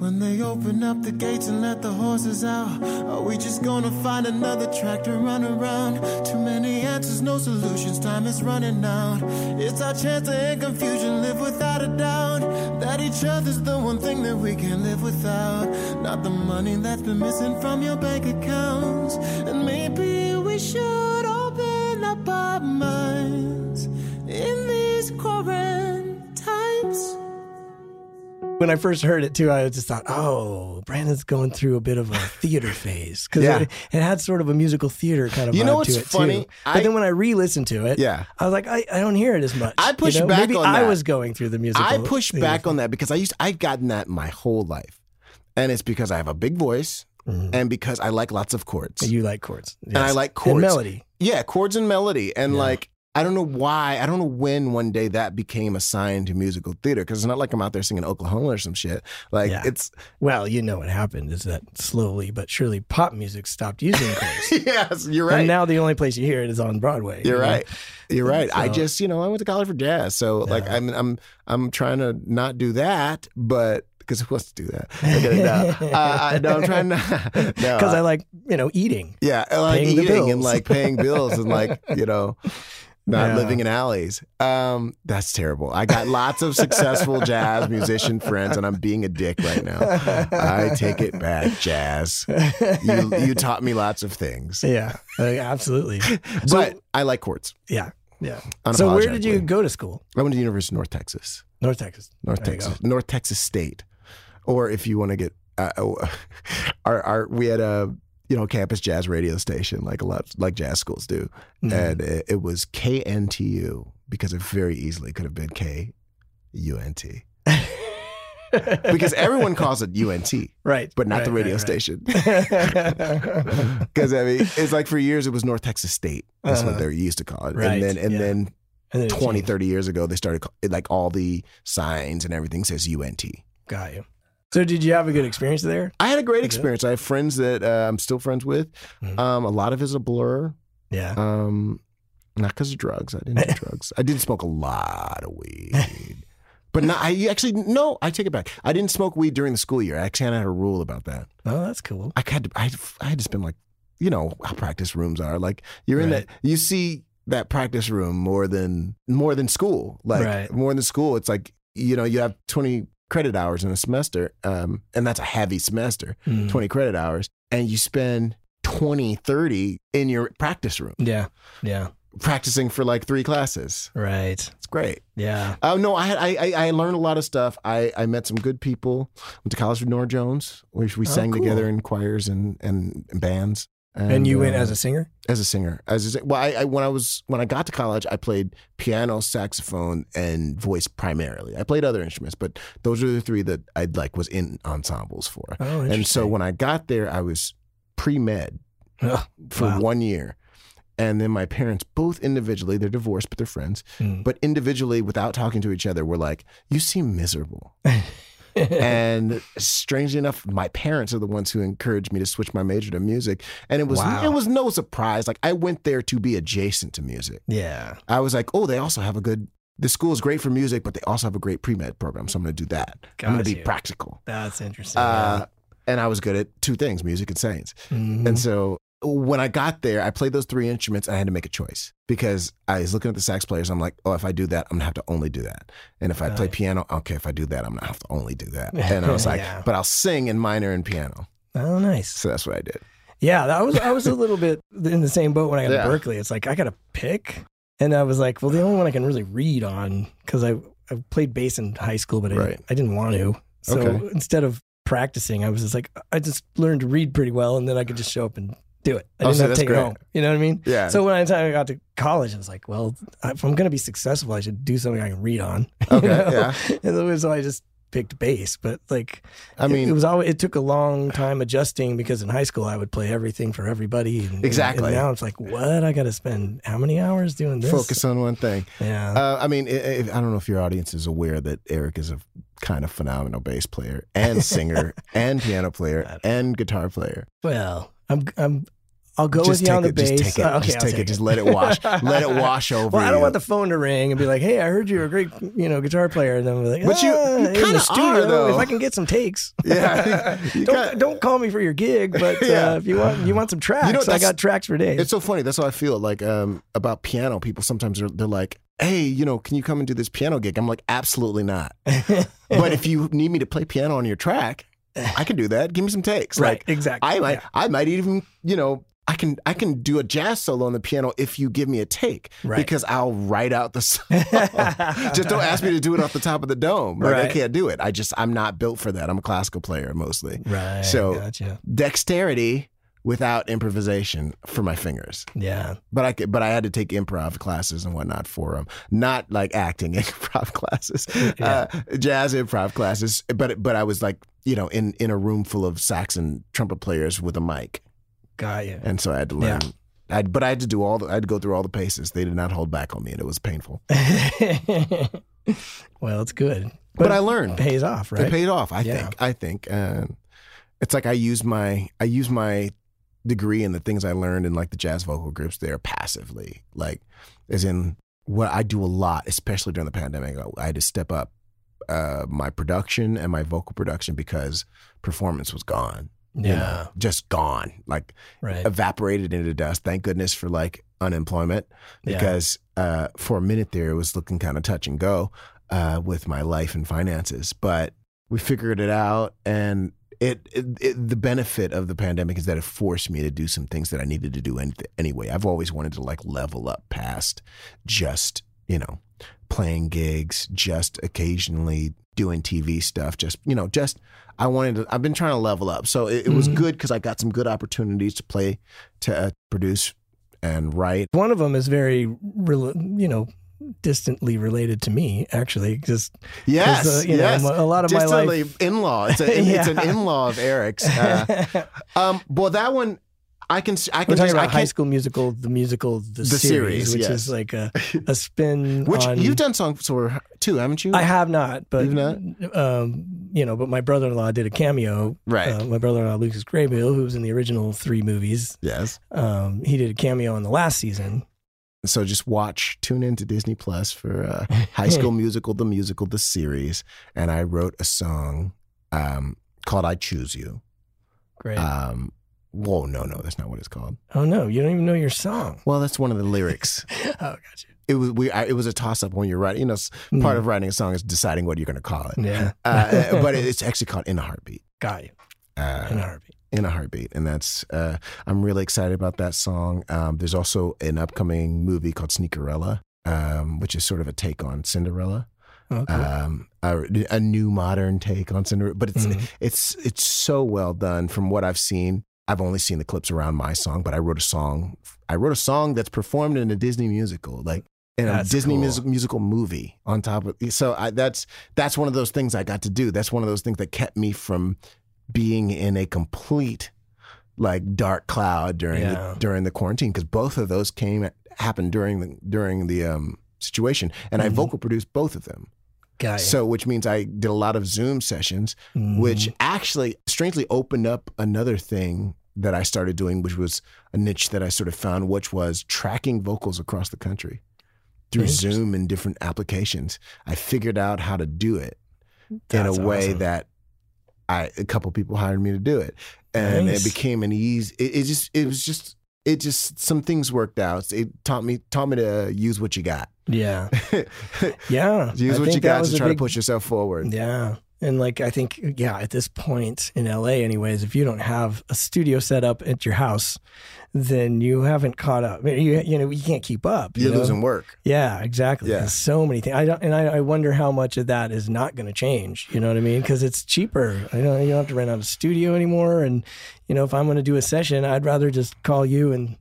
When they open up the gates and let the horses out, are we just gonna find another track to run around? Too many answers, no solutions, time is running out. It's our chance to end confusion, live without a doubt. That each other's the one thing that we can live without. Not the money that's been missing from your bank accounts. And maybe we should open up our minds in these times. When I first heard it too, I just thought, oh, Brandon's going through a bit of a theater phase because Yeah. it, it had sort of a musical theater kind of You vibe know to what's it funny? too. But I- then when I re-listened to it, Yeah. I was like, I, I don't hear it as much. I push you know? back Maybe on I that. was going through the musical. I push back on that because I used I've gotten that my whole life, and it's because I have a big voice Mhm. and because I like lots of chords. You like chords, And I like chords. and melody. Yeah, chords and melody. And Yeah. like, I don't know why, I don't know when one day that became assigned to musical theater because it's not like I'm out there singing Oklahoma or some shit. Like, Yeah. it's, Well, you know what happened is that slowly but surely pop music stopped using chords. yes, you're right. And now the only place you hear it is on Broadway. You're you know? right. You're right. I just, you know, I went to college for jazz, so like I'm, I'm, I'm trying to not do that, but because who wants to do that? Okay, no, uh, I, no, I'm trying to. No, Because I like, you know, eating. yeah, I like eating and like paying bills and like you know, not Yeah. living in alleys. Um, that's terrible. I got lots of successful jazz musician friends, and I'm being a dick right now. I take it back, jazz. You you taught me lots of things, Yeah, uh, absolutely. but I like chords. Yeah, yeah. So where did you go to school? I went to the University of North Texas. North Texas. North There Texas, North Texas State, or if you want to get uh, oh, our our we had a you know campus jazz radio station like a lot like jazz schools do, Mhm. and it, it was KNTU because it very easily could have been K U N T because everyone calls it UNT, right, but not right, the radio right, station. Because I mean, it's like for years it was North Texas State. That's Uh-huh. what they used to call it, Right, and then and yeah. then And 20, 30 years ago they started like all the signs and everything says UNT. Got you. So did you have a good experience there? I had a great experience. I have friends that uh, I'm still friends with. Mhm. Um, a lot of it is a blur. Yeah. Um, not because of drugs. I didn't do drugs. I did smoke a lot of weed, but not. I actually no. I take it back. I didn't smoke weed during the school year. I actually had a rule about that. Oh, that's cool. I had to. I, I had to spend like, you know, how practice rooms are. Like you're in that. You see that practice room more than more than school. Like Right. more than school. It's like you know you have 20 credit hours in a semester, um, and that's a heavy semester. Mm. 20 credit hours and you spend 20 30 in your practice room Yeah. Yeah. practicing for like three classes Right. it's great Yeah. oh no I, I I I learned a lot of stuff I I met some good people went to college with Norah Jones we, we Oh, sang cool. together in choirs and, and bands And, you went uh, as a singer? as a singer as a, well I, I when I was when I got to college I played piano saxophone and voice primarily I played other instruments but those are the three that I like was in ensembles for Oh, and so when I got there I was pre-med Oh, for Wow. one year. And then my parents, both individually, they're divorced, but they're friends, Mm. but individually, without talking to each other, were like, You seem miserable. and strangely enough, my parents are the ones who encouraged me to switch my major to music. And it was Wow. it was no surprise. Like I went there to be adjacent to music. yeah. I was like, oh, they also have a good the school is great for music, but they also have a great pre-med program. So I'm gonna do that. I'm gonna Got be practical. That's interesting. Uh, and I was good at two things, music and science. yeah. Mhm. And so when I got there, I played those three instruments. I had to make a choice because I was looking at the sax players. I'm like, oh, if I do that, I'm gonna have to only do that. And if I play piano, okay, if I do that, I'm gonna have to only do that. And I was like, Yeah. but I'll sing in minor and piano. oh, nice. So that's what I did. Yeah, that was I was a little bit in the same boat when I got Yeah. to Berklee. It's like I got to pick, and I was like, well, the only one I can really read on because I I played bass in high school, but I, Right. I didn't want to. So Okay. instead of practicing, I was just like, I just learned to read pretty well, and then I could just show up and do it. I Oh, didn't see, have to take great. it home. You know what I mean? Yeah. So when I, time I got to college, I was like, well, if I'm going to be successful, I should do something I can read on. Okay, know? yeah. And so- so I just picked bass, but like I mean, it, was always it took a long time adjusting because in high school I would play everything for everybody. And, Exactly. And now it's like, what? I got to spend how many hours doing this? focus on one thing. Yeah. Uh, I mean, i if, I don't know if your audience is aware that Eric is a kind of phenomenal bass player and singer and piano player and guitar player. well, I'm I'm I'll go just with you on the it, bass. Just take it. Uh, okay, just I'll take it. Just let it wash. let it wash over Well, I don't you. want the phone to ring and be like, "Hey, I heard you're a great, you know, guitar player," and then we're like, But you- "Ah, you the studio, are, though. If I can get some takes, Yeah, don't don't call me for your gig, but Yeah. uh, if you want you want some tracks, I got tracks for days. It's so funny. That's how I feel like um, about piano. People sometimes are they're like, "Hey, you know, can you come and do this piano gig?" I'm like, "Absolutely not." but if you need me to play piano on your track, I can do that. Give me some takes. right, Like exactly. I might, Yeah. I might even, you know, I can, I can do a jazz solo on the piano if you give me a take, Right. because I'll write out the song. just don't ask me to do it off the top of the dome. Like I can't do it. I just, I'm not built for that. I'm a classical player mostly. Right. So- gotcha. Dexterity without improvisation for my fingers. Yeah. But I could, but I had to take improv classes and whatnot for them. Not like acting improv classes, Yeah. uh, jazz improv classes. But but I was like you know in in a room full of sax and trumpet players with a mic, Got you. and so I had to learn. I but I had to do all the I had to go through all the paces. They did not hold back on me, and it was painful. well, it's good. But, I learned. It pays off, right? It paid off. I Yeah. think. I think. Uh, it's like I use my I use my degree and the things I learned in like the jazz vocal groups there passively. Like, as in what I do a lot, especially during the pandemic. I had to step up uh, my production and my vocal production because performance was gone. you know, Yeah. just gone, like Right. evaporated into dust. Thank goodness for like unemployment Yeah. because uh, for a minute there it was looking kind of touch and go uh, with my life and finances. But we figured it out, and it, it, it the benefit of the pandemic is that it forced me to do some things that I needed to do any, anyway. I've always wanted to like level up past just you know playing gigs, just occasionally doing TV stuff, just you know just. I wanted to. I've been trying to level up, so it, it was Mhm. good because I got some good opportunities to play, to uh, produce, and write. One of them is very, you know, distantly related to me, actually. Just Yes, uh, you know, yes. a lot of my life- in-law. It's, a, it's an in-law of Eric's. Uh, um, well, that one, I can, I we're can, talking just, I about High School Musical, the musical, the, The series, series, which yes. is like a, a spin which on. you've done songs for too, haven't you? I have not, but You've not? Um, you know, but my brother-in-law did a cameo. Right. Uh, my brother-in-law Lucas Grabeel, who was in the original three movies, yes. um, he did a cameo in the last season. So just watch, tune into Disney Plus for uh, High School Musical, the musical, the series, and I wrote a song um, called "I Choose You." Great. Um, whoa, no, no, that's not what it's called. oh no, you don't even know your song. Well, that's one of the lyrics. oh, gotcha. it was we. I, it was a toss up when you're writing. You know, s- part of writing a song is deciding what you're going to call it. Mm. Yeah. Uh, but it's actually called "In a Heartbeat." Got you. Uh, In a heartbeat. In a heartbeat, and that's uh, I'm really excited about that song. Um, there's also an upcoming movie called Sneakerella, um, which is sort of a take on Cinderella, um, a, a new modern take on Cinderella. But it's Mhm. it's it's so well done from what I've seen. I've only seen the clips around my song, but I wrote a song. I wrote a song that's performed in a Disney musical, like in a Disney cool. music, musical movie. On top of so, I, that's that's one of those things I got to do. That's one of those things that kept me from being in a complete like dark cloud during Yeah. the, during the quarantine because both of those came happened during the during the um, situation, and I Mhm. vocal produced both of them. So, which means I did a lot of Zoom sessions, which Mhm. actually strangely opened up another thing that I started doing, which was a niche that I sort of found, which was tracking vocals across the country through Zoom and different applications. I figured out how to do it in a way awesome. that I a couple people hired me to do it, and Nice. it became an easy. It, it just it was just it just some things worked out. It taught me taught me to use what you got. Yeah. Yeah. use I what you got to try big- to push yourself forward. Yeah. And like I think yeah, at this point in LA anyways, if you don't have a studio set up at your house, then you haven't caught up. You you know, you can't keep up. you You're know? losing work. Yeah, exactly. Yeah. There's so many things. I don't, and I, I wonder how much of that is not going to change. You know what I mean? Because it's cheaper. I don't. You don't have to rent out a studio anymore. And you know, if I'm going to do a session, I'd rather just call you and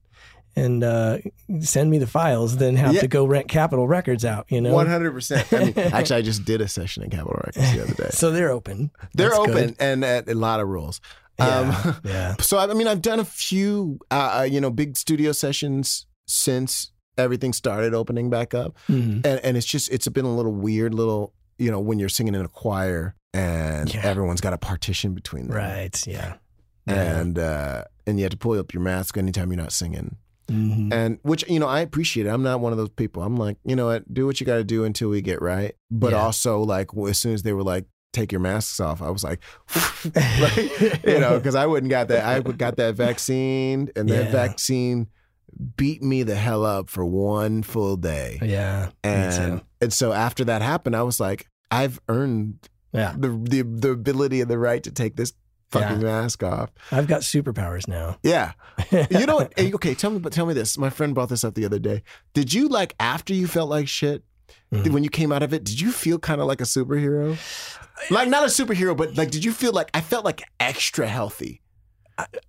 and uh, send me the files than have Yeah. to go rent Capitol Records out. You know. One hundred percent. I mean, actually, I just did a session in Capitol Records the other day. So they're open. They're That's open good. and at a lot of rules. Yeah. Um, yeah. so I mean, I've done a few, uh, uh, you know, big studio sessions since everything started opening back up, Mhm. and and it's just it's been a little weird, little you know, when you're singing in a choir and Yeah. everyone's got a partition between them, Right. Yeah. And uh, and you have to pull up your mask anytime you're not singing. Mhm. And which, you know, I appreciate it. I'm not one of those people. I'm like, you know what, do what you got to do until we get right. But Yeah. also, like, as soon as they were like, take your masks off, I was like, like you know, because I wouldn't got that. I got that vaccine, and that Yeah. vaccine beat me the hell up for one full day. Yeah. And and so after that happened, I was like, I've earned Yeah. the the, the ability and the right to take this fucking mask off. I've got superpowers now. Yeah. You know what? Okay, tell me, but tell me this. My friend brought this up the other day. Did you like after you felt like shit Mhm. when you came out of it? Did you feel kind of like a superhero? Like not a superhero, but like, did you feel like I felt like extra healthy?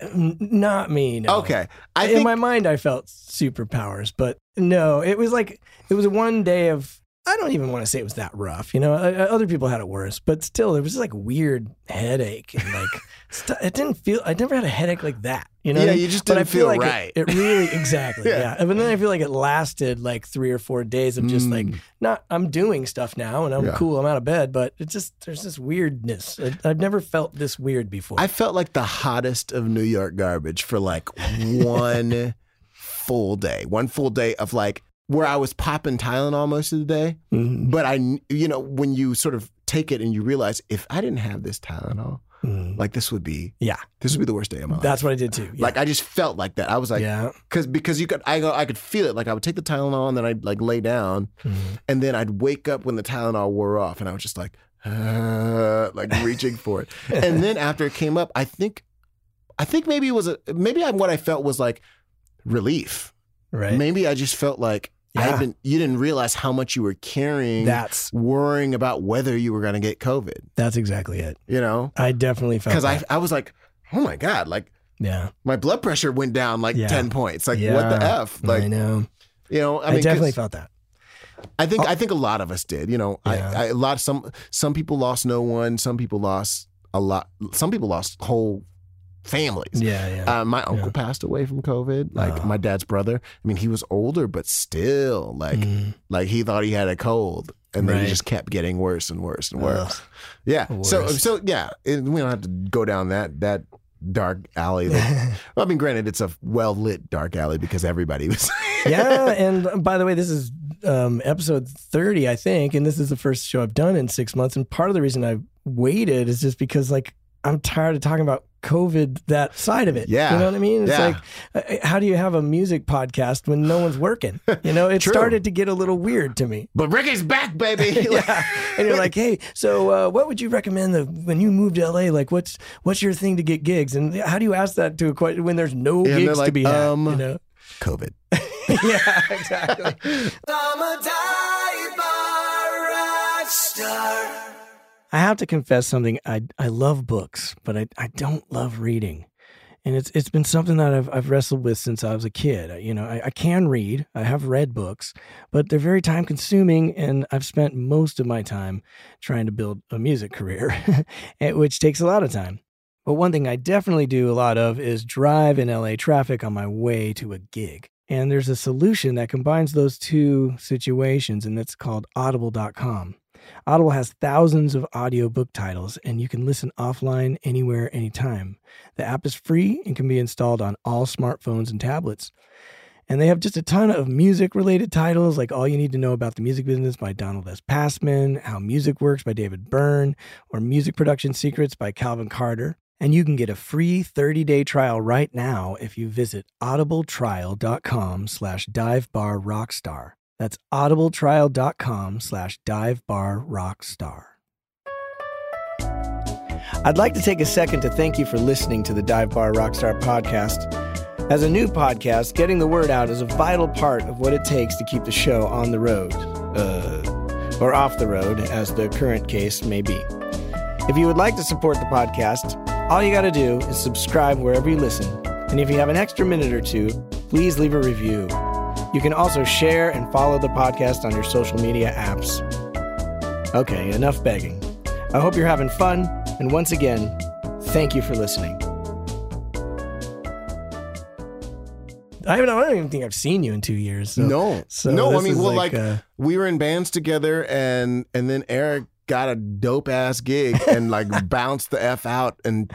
N- Not me. No. Okay, I in think my mind I felt superpowers, but no, it was like it was one day of I don't even want to say it was that rough. You know, Uh, uh, other people had it worse, but still, it was just like weird headache and like st- it didn't feel. I never had a headache like that. You know, Yeah, I mean? you just But I didn't feel feel like it- right. It, really exactly, Yeah. yeah. And then I feel like it lasted like three or four days of just like Mm. not. I'm doing stuff now and I'm Yeah. cool. I'm out of bed, but it just there's this weirdness. I, I've never felt this weird before. I felt like the hottest of New York garbage for like one full day, one full day of like where I was popping Tylenol most of the day. Mhm. But I, you know, when you sort of take it and you realize if I didn't have this Tylenol, Mm. like this would be Yeah, this would be the worst day of my life. that's what I did too. Yeah. Like I just felt like that. I was like, yeah. because because you could I go I could feel it. Like I would take the Tylenol and then I'd like lay down Mhm. and then I'd wake up when the Tylenol wore off and I was just like, uh, like reaching for it. And then after it came up, I think, I think maybe it was a maybe I, what I felt was like relief. Right. Maybe I just felt like Yeah. been. You didn't realize how much you were carrying, That's worrying about whether you were going to get COVID. that's exactly it. You know, I definitely felt because I. I was like, oh my god, like yeah. my blood pressure went down like Yeah. ten points. Like what the f? Like I know. you know, I I, mean, definitely felt that. I think oh. I think a lot of us did. You know, Yeah. I, I a lot some some people lost no one. Some people lost a lot. Some people lost whole families. Yeah, yeah. Uh, my uncle Yeah. passed away from COVID. Like Oh. my dad's brother. I mean, he was older, but still, like, Mm. like he thought he had a cold, and then Right. he just kept getting worse and worse and worse. Ugh. Yeah. So, so yeah, it, we don't have to go down that that dark alley. That, well, I mean, granted, it's a well lit dark alley because everybody was. yeah, and by the way, this is um, episode 30, I think, and this is the first show I've done in six months. And part of the reason I waited is just because, like, I'm tired of talking about COVID, that side of it. Yeah. You know what I mean? It's Yeah. like, uh, how do you have a music podcast when no one's working? You know, it True. started to get a little weird to me. but Ricky's back, baby. yeah. And you're like, hey, so uh, what would you recommend the, when you move to LA? Like, what's what's your thing to get gigs? And how do you ask that to a question when there's no and they're gigs to be had? um, you know? COVID. yeah, exactly. I have to confess something. I I love books, but I, I don't love reading. And it's it's been something that I've I've wrestled with since I was a kid. I- You know, I, I can read. I have read books, but they're very time consuming and I've spent most of my time trying to build a music career, eh, which takes a lot of time. But one thing I definitely do a lot of is drive in LA traffic on my way to a gig. And there's a solution that combines those two situations, and it's called audible.com. Audible has thousands of audiobook titles, and you can listen offline anywhere, anytime. The app is free and can be installed on all smartphones and tablets. And they have just a ton of music related titles, like All You Need to Know About the Music Business by Donald S. Passman, How Music Works by David Byrne, or Music Production Secrets by Calvin Carter. And you can get a free 30-day trial right now if you visit audibletrial.com slash divebarrockstar. That's audibletrial.com slash divebarrockstar. I'd like to take a second to thank you for listening to the Dive Bar Rockstar podcast. As a new podcast, getting the word out is a vital part of what it takes to keep the show on the road, uh, or off the road, as the current case may be. If you would like to support the podcast, all you got to do is subscribe wherever you listen. And if you have an extra minute or two, please leave a review. You can also share and follow the podcast on your social media apps. Okay, enough begging. I hope you're having fun, and once again, thank you for listening. I don't, I don't even think I've seen you in two years. so- no, so no. I mean, well, like, like, uh, we were in bands together, and and then Eric got a dope ass gig and like bounced the f out and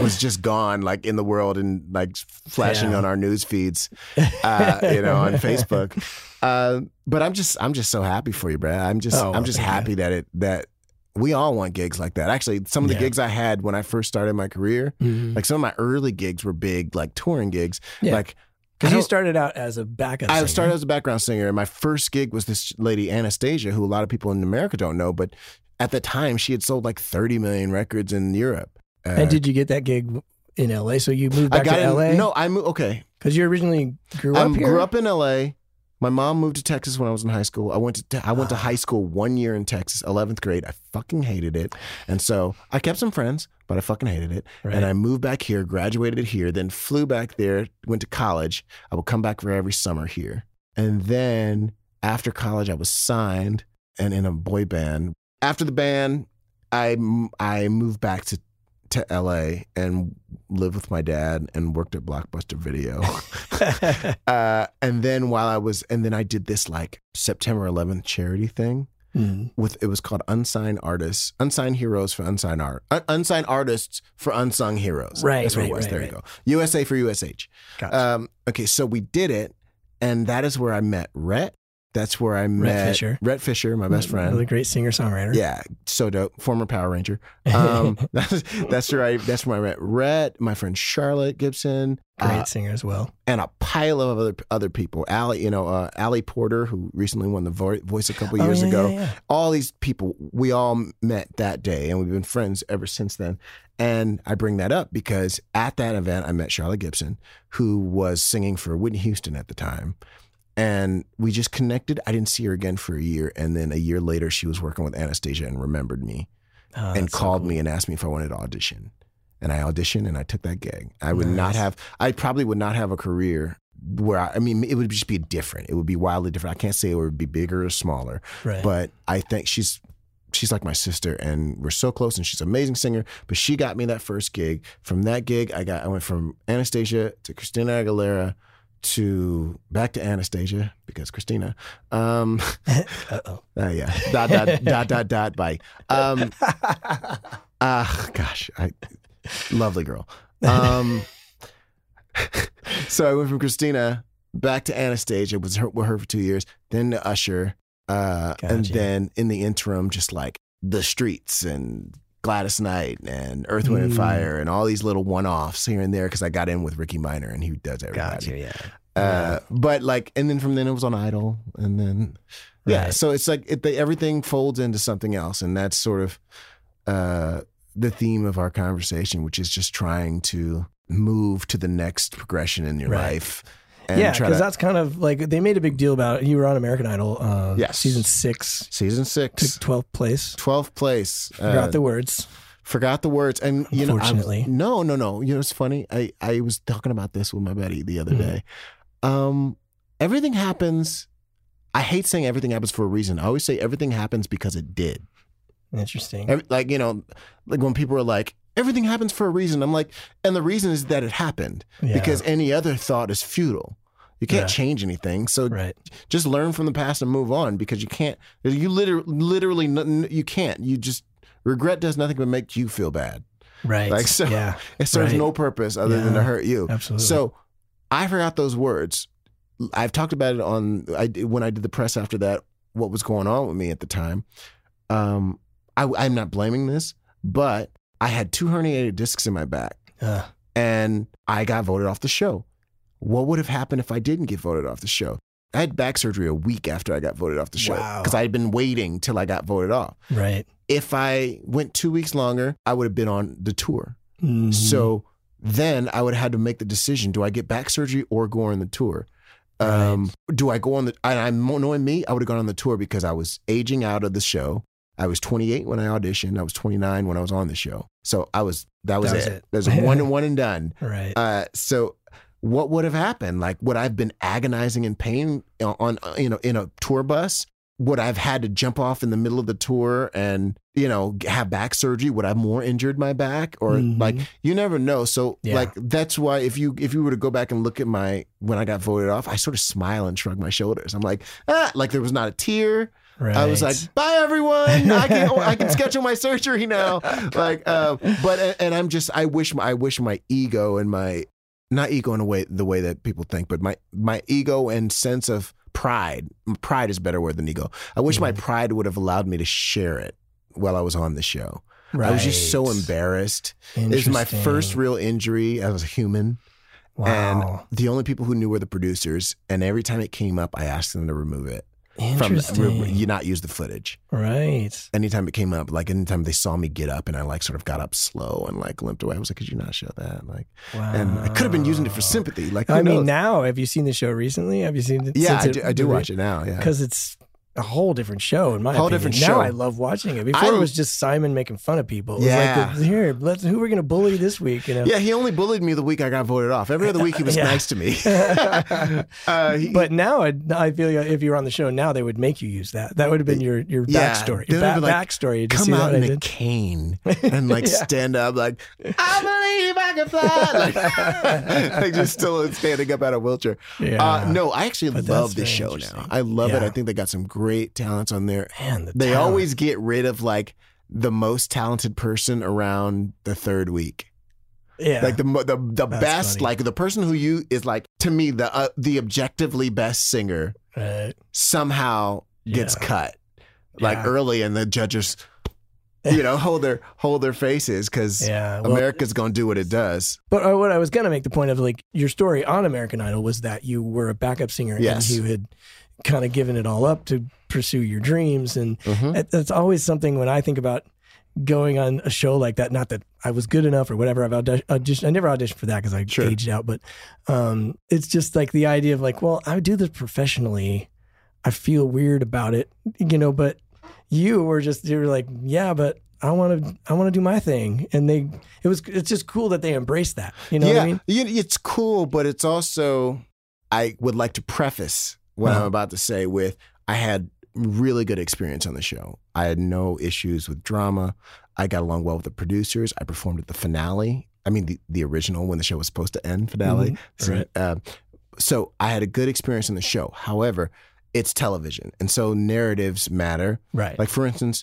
was just gone, like in the world and like flashing Yeah. on our news feeds, uh, you know, on Facebook. Uh, but I'm just I'm just so happy for you, Brad. I'm just Oh, I'm just happy that it that we all want gigs like that. Actually, some of the Yeah. gigs I had when I first started my career, mhm. like some of my early gigs were big, like touring gigs. Yeah. Like Because you started out as a backup Singer. I started as a background singer, and my first gig was this lady Anastacia, who a lot of people in America don't know, but at the time she had sold like 30 million records in Europe. Uh, And did you get that gig in LA? So you moved I back got to in- LA? No, I moved. Okay, because you originally grew I up here. grew up in LA. My mom moved to Texas when I was in high school. I went to I went to Ah. high school one year in Texas, 11th grade. I fucking hated it, and so I kept some friends, but I fucking hated it. Right. And I moved back here, graduated here, then flew back there, went to college. I would come back for every summer here, and then after college, I was signed and in a boy band. After the band, I I moved back to to LA and lived with my dad and worked at Blockbuster Video. uh, and then while I was, and then I did this like September 11th charity thing Mm. with it was called Unsigned Artists, Unsigned Heroes for Unsigned Art, Un- Unsigned Artists for Unsung Heroes. Right, that's what right, it was. right, there right. you go. USA for USH. Gotcha. Um, okay, so we did it, and that is where I met Rhett That's where I met Fisher. Rhett Fisher, my best friend. Really great singer songwriter. Yeah, so dope. Former Power Ranger. Um, that's, that's where I that's where I met Rhett, my friend Charlotte Gibson, Great uh, singer as well. and a pile of other other people. Allie, you know, uh, Allie Porter, who recently won the vo- voice a couple years oh, yeah, ago. yeah, yeah. All these people, we all met that day, and we've been friends ever since then. And I bring that up because at that event, I met Charlotte Gibson, who was singing for Whitney Houston at the time. And we just connected. I didn't see her again for a year. And then a year later, she was working with Anastacia and remembered me Oh, and that's so called cool. me and asked me if I wanted to audition. And I auditioned and I took that gig. I would not have, I probably would not have a career where I, I mean, it would just be different. It would be wildly different. I can't say it would be bigger or smaller, Right. but I think she's, she's like my sister and we're so close and she's an amazing singer. But she got me that first gig. From that gig, I got, I went from Anastacia to Christina Aguilera to back to Anastacia because Christina, um, Uh-oh. uh, yeah, dot, dot, dot, dot, dot, bye. Um, Ah, gosh, I lovely girl. Um, so I went from Christina back to Anastacia. Was her, with her for two years, then to Usher, uh, and then in the interim, just like the streets and Gladys Knight and Earth, Wind, and Mm. Fire, and all these little one-offs here and there because I got in with Rickey Minor and he does everybody. Gotcha. Yeah. Uh, but like, and then from then it was on Idol, and then yeah. Right. So it's like it, the, everything folds into something else, and that's sort of uh, the theme of our conversation, which is just trying to move to the next progression in your Right. life. And yeah, because that's kind of like they made a big deal about it. You were on American Idol, uh, Yes. season six, season six, took 12th place. 12th place. Forgot uh, the words. forgot the words, and you know, Unfortunately. no, no, no. You know, it's funny. I I was talking about this with my buddy the other Mhm. day. Um, everything happens. I hate saying everything happens for a reason. I always say everything happens because it did. Interesting. Every, like you know, like when people are like, everything happens for a reason. I'm like, and the reason is that it happened Yeah. because any other thought is futile. You can't Yeah. change anything. So right. just learn from the past and move on because you can't. You literally, literally, you can't. You just regret does nothing but make you feel bad. Right. Like, so- yeah. It serves Right. no purpose other than to hurt you. absolutely. So I forgot those words. I've talked about it on I when I did the press after that. What was going on with me at the time? Um, I, I'm not blaming this, but I had two herniated discs in my back, Uh, and I got voted off the show. What would have happened if I didn't get voted off the show? I had back surgery a week after I got voted off the show Wow. because I had been waiting till I got voted off. right. If I went two weeks longer, I would have been on the tour. Mhm. So then I would have had to make the decision: do I get back surgery or go on the tour? Um, Do I go on the? And I'm knowing me, I would have gone on the tour because I was aging out of the show. I was 28 when I auditioned. I was 29 when I was on the show. So I was that was That was it. it. That was one and one and done. right. Uh, so what would have happened? Like, would I've been agonizing in pain on, on you know in a tour bus? Would I've had to jump off in the middle of the tour and you know have back surgery? Would I have more injured my back or Mhm. like you never know? So Yeah. like that's why if you if you were to go back and look at my when I got voted off, I sort of smile and shrug my shoulders. I'm like ah, like there was not a tear. Right. I was like, "Bye, everyone. I can I can schedule my surgery now." Like, uh, but and I'm just I wish my I wish my ego and my not ego in a way the way that people think, but my my ego and sense of pride. Pride is a better word than ego. I wish my Mhm. pride would have allowed me to share it while I was on the show. I was just so embarrassed. It was my first real injury as a human. Wow. And the only people who knew were the producers. And every time it came up, I asked them to remove it from you not use the footage right. anytime it came up, like anytime they saw me get up and I like sort of got up slow and like limped away, I was like, could you not show that? Like, Wow. and I could have been using it for sympathy. Like, I mean, now have you seen the show recently? Have you seen it? yeah, I do, I do watch it now. Yeah. because it's a whole different show in my Whole opinion. different now show. I love watching it. Before I- it was just Simon making fun of people. It was Yeah. like here, let's who we're gonna bully this week. You know. Yeah, he only bullied me the week I got voted off. Every other week he was Yeah. nice to me. uh, he- But now I, I feel like if you were on the show now, they would make you use that. That would have been your your Yeah, backstory. ba- like, backstory. To come out in a cane and like stand up like I believe I can fly. Like, like just still standing up out of a wheelchair. Yeah. Uh, no, I actually But love this show now. I love it. I think they got some great talents on there. Man, the They talent. always get rid of like the most talented person around the third week. Yeah. Like the the the That's best, funny. like the person who you is like to me the uh, the objectively best singer Right. somehow gets Yeah. cut like Yeah. early, and the judges, you know, hold their hold their faces because Yeah. Well, America's gonna do what it does. But uh, what I was going to make the point of like your story on American Idol was that you were a backup singer Yes. and you had kind of given it all up to pursue your dreams. And Mhm. it- it's always something when I think about going on a show like that, not that I was good enough or whatever. I've auditioned, I never auditioned for that because I Sure. aged out, but um, it's just like the idea of like, well, I do this professionally. I feel weird about it, you know, but you were just, you were like, yeah, but I want to, I want to do my thing. And they, it was, it's just cool that they embraced that. You know yeah, what I mean? it's cool, but it's also I would like to preface what I'm Uh-huh. about to say with I had really good experience on the show. I had no issues with drama. I got along well with the producers. I performed at the finale. I mean, the, the original when the show was supposed to end finale. Mhm, So, right. uh, so I had a good experience on the show. However, it's television, and so narratives matter. Right. Like for instance,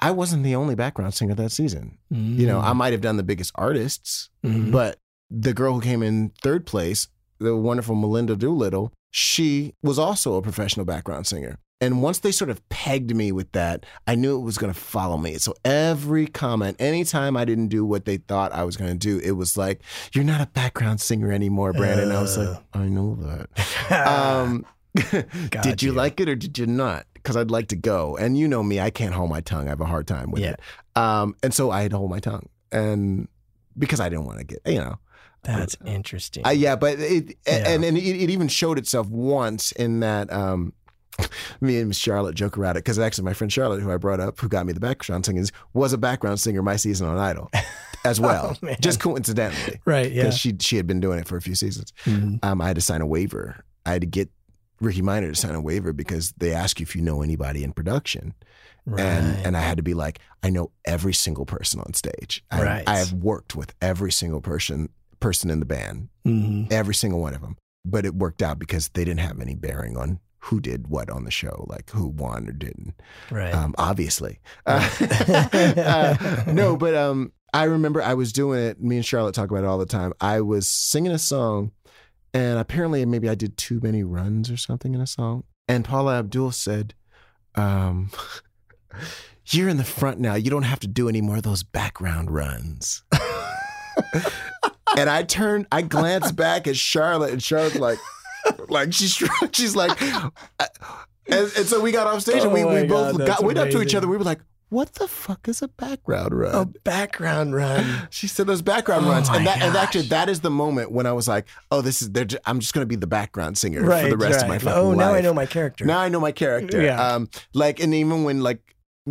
I wasn't the only background singer that season. You know, I might have done the biggest artists, Mhm. but the girl who came in third place, the wonderful Melinda Doolittle, she was also a professional background singer. And once they sort of pegged me with that, I knew it was going to follow me. So every comment, anytime I didn't do what they thought I was going to do, it was like, "You're not a background singer anymore, Brandon." I was like, Uh. "I know that." um, did you you. like it or did you not? Because I'd like to go. And you know me, I can't hold my tongue. I have a hard time with Yeah. it. Um, and so I had to hold my tongue, and because I didn't want to get, you know, That's interesting. uh, yeah, but it Yeah. and and it, it even showed itself once in that um, me and Miss Charlotte joke around it because actually my friend Charlotte, who I brought up, who got me the background singing, was a background singer my season on Idol as well, Oh, just coincidentally right. Yeah. she she had been doing it for a few seasons. Mhm. Um, I had to sign a waiver. I had to get Rickey Minor to sign a waiver because they ask you if you know anybody in production Right. and and I had to be like, I know every single person on stage. I, Right. I have worked with every single person person in the band, Mhm. every single one of them. But it worked out because they didn't have any bearing on who did what on the show, like who won or didn't. Right. Um, obviously, uh, uh, no. But um, I remember I was doing it. Me and Charlotte talk about it all the time. I was singing a song, and apparently maybe I did too many runs or something in a song. And Paula Abdul said, um, "You're in the front now. You don't have to do any more of those background runs." and I turned, I glanced back at Charlotte, and Charlotte's like, like she's she's like, uh, and, and so we got off stage and we, Oh we both God, got went up to each other. We were like, "What the fuck is a background run?" a background run. She said those background Oh runs, and that and actually that is the moment when I was like, "Oh, this is they're ju- I'm just going to be the background singer Right. for the rest right. of my fucking oh, now I know my character. Now I know my character. Yeah. Um, like, and even when like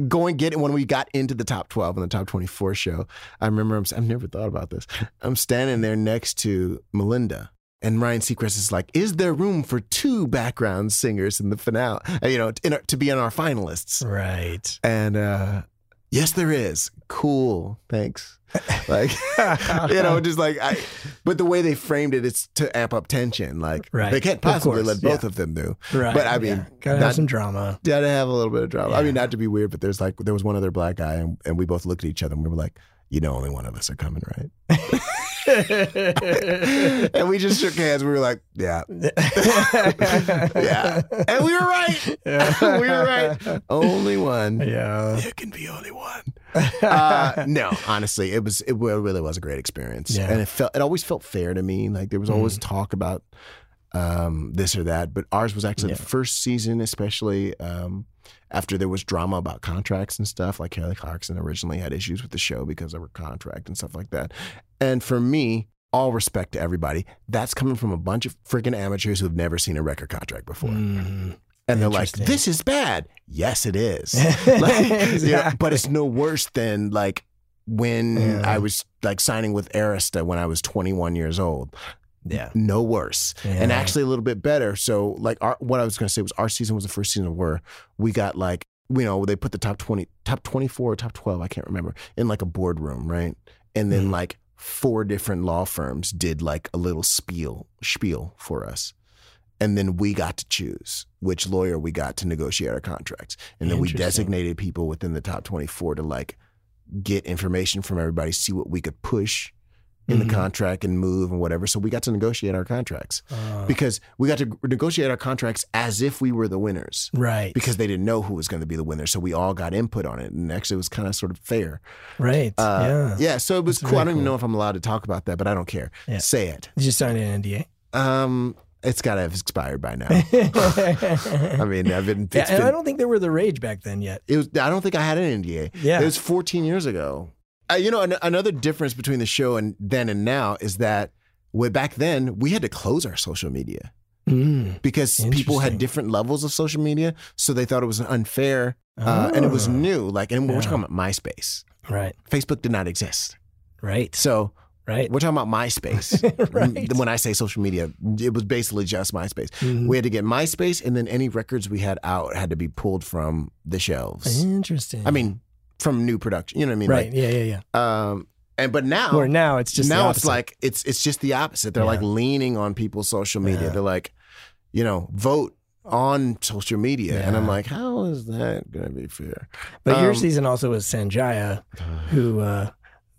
going get it when we got into the top twelve and the top twenty four show, I remember I'm, I've never thought about this. I'm standing there next to Melinda. And Ryan Seacrest is like, "Is there room for two background singers in the finale? uh, You know, in our, to be on our finalists?" Right. And uh, yes, there is. Cool, thanks. Like, you know, just like I. But the way they framed it, it's to amp up tension. Like, Right. they can't possibly let both yeah. of them do. Right. But I mean, yeah. gotta not- have some drama. Gotta have a little bit of drama. I mean, not to be weird, but there's like there was one other black guy, and, and we both looked at each other, and we were like, "You know, only one of us are coming, right?" and we just shook hands. We were like, "Yeah, yeah," and we were right. we were right. Only one. Yeah. There can be only one. uh, no, honestly, it was it really was a great experience, Yeah. and it felt it always felt fair to me. Like there was always talk about um, this or that, but ours was actually Yeah. the first season, especially um, after there was drama about contracts and stuff. Like Kelly Clarkson originally had issues with the show because of her contract and stuff like that. And for me, all respect to everybody, that's coming from a bunch of freaking amateurs who've never seen a record contract before. Mhm. And they're like, "This is bad." Yes, it is. Like, you know, but it's no worse than like when Yeah. I was like signing with Arista when I was 21 years old. Yeah. No worse, and actually a little bit better. So, like, our, what I was going to say was our season was the first season where we got like, you know, they put the top 20, top 24, or top 12, I can't remember, in like a boardroom, right? And then Mhm. like four different law firms did like a little spiel spiel for us. And then we got to choose which lawyer we got to negotiate our contracts. And then we designated people within the top 24 to like get information from everybody, see what we could push in Mhm. the contract and move and whatever. So we got to negotiate our contracts Uh, because we got to negotiate our contracts as if we were the winners right. because they didn't know who was going to be the winner. So we all got input on it, and actually it was kind of sort of fair. right. Uh, yeah. So it was That's cool. I don't even know if I'm allowed to talk about that, but I don't care. Yeah. Say it. Did you sign an NDA? Um, it's got to have expired by now. I mean, I've been. And been I don't think they were the rage back then yet. it was. I don't think I had an NDA. Yeah. It was 14 years ago. Uh, you know, an- another difference between the show and then and now is that way back then we had to close our social media Mm. because people had different levels of social media, so they thought it was unfair, uh, and it was Oh. new. Like, and we're talking about MySpace. Right. Facebook did not exist, Right. so Right. we're talking about MySpace. Right. When I say social media, it was basically just MySpace. Mhm. We had to get MySpace, and then any records we had out had to be pulled from the shelves. Interesting. I mean, from new production. You know what I mean? right. yeah. Yeah. Yeah. Um, and but now, Where now it's just now it's like it's it's just the opposite. They're Yeah. like leaning on people's social media. Yeah. They're like, you know, vote on social media, and I'm like, how is that going to be fair? But your Um, season also was Sanjaya, who uh,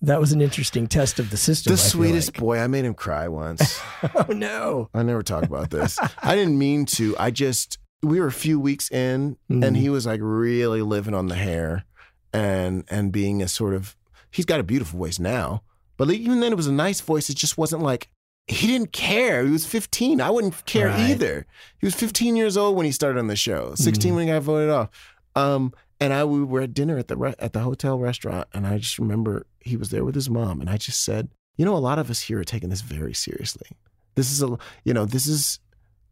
that was an interesting test of the system. The I sweetest like. boy, I made him cry once. Oh no. I never talk about this. I didn't mean to. I just we were a few weeks in, and Mhm. he was like really living on the hair, and and being a sort of. He's got a beautiful voice now, but even then, it was a nice voice. It just wasn't like he didn't care. He was 15. I wouldn't care Right. either. He was 15 years old when he started on the show. 16 Mhm. when he got voted off. Um, and I we were at dinner at the re- at the hotel restaurant, and I just remember he was there with his mom, and I just said, you know, a lot of us here are taking this very seriously. This is a you know this is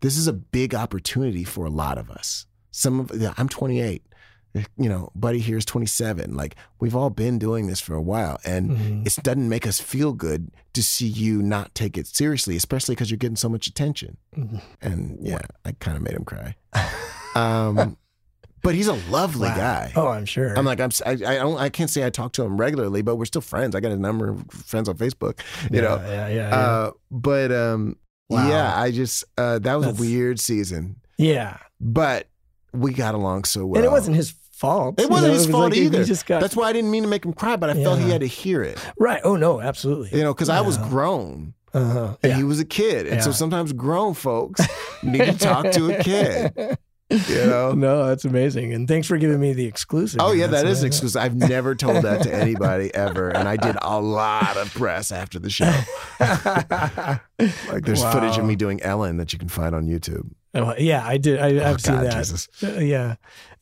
this is a big opportunity for a lot of us. Some of yeah, I'm 28. You know, buddy here is 27. Like we've all been doing this for a while, and Mhm. it doesn't make us feel good to see you not take it seriously, especially because you're getting so much attention. Mhm. And yeah, I kind of made him cry. Um, but he's a lovely Wow. guy. Oh, I'm sure. I'm like I'm I, I don't I can't say I talk to him regularly, but we're still friends. I got a number, of friends on Facebook. You yeah, know, Yeah. Yeah. Yeah. uh, but um, Wow. yeah, I just uh, that was That's- a weird season, yeah. but we got along so well. and it wasn't his fault. It wasn't know, his was fault like either. Just got That's why I didn't mean to make him cry, but I felt he had to hear it. right. Oh no, absolutely. You know, because I was grown Uh-huh. and Yeah. he was a kid, and so sometimes grown folks need to talk to a kid. You know. No, that's amazing. And thanks for giving me the exclusive. Oh yeah, That's that is exclusive. I've never told that to anybody ever, and I did a lot of press after the show. Like there's footage of me doing Ellen that you can find on YouTube. Oh, yeah, I did. I, Oh, I've seen God, that. Uh, yeah,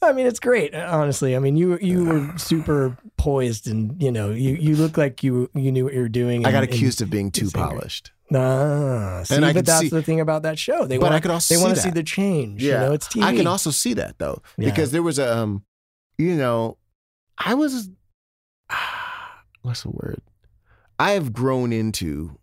I mean it's great. Honestly, I mean you you were super poised, and you know you you look like you you knew what you were doing. I got and- accused of being too polished. Nah, see, And I but that's see- the thing about that show. They But want, I could also they want to see the change. Yeah. You know, it's TV. I can also see that though, Yeah. because there was a, um, you know, I was, what's the word? I have grown into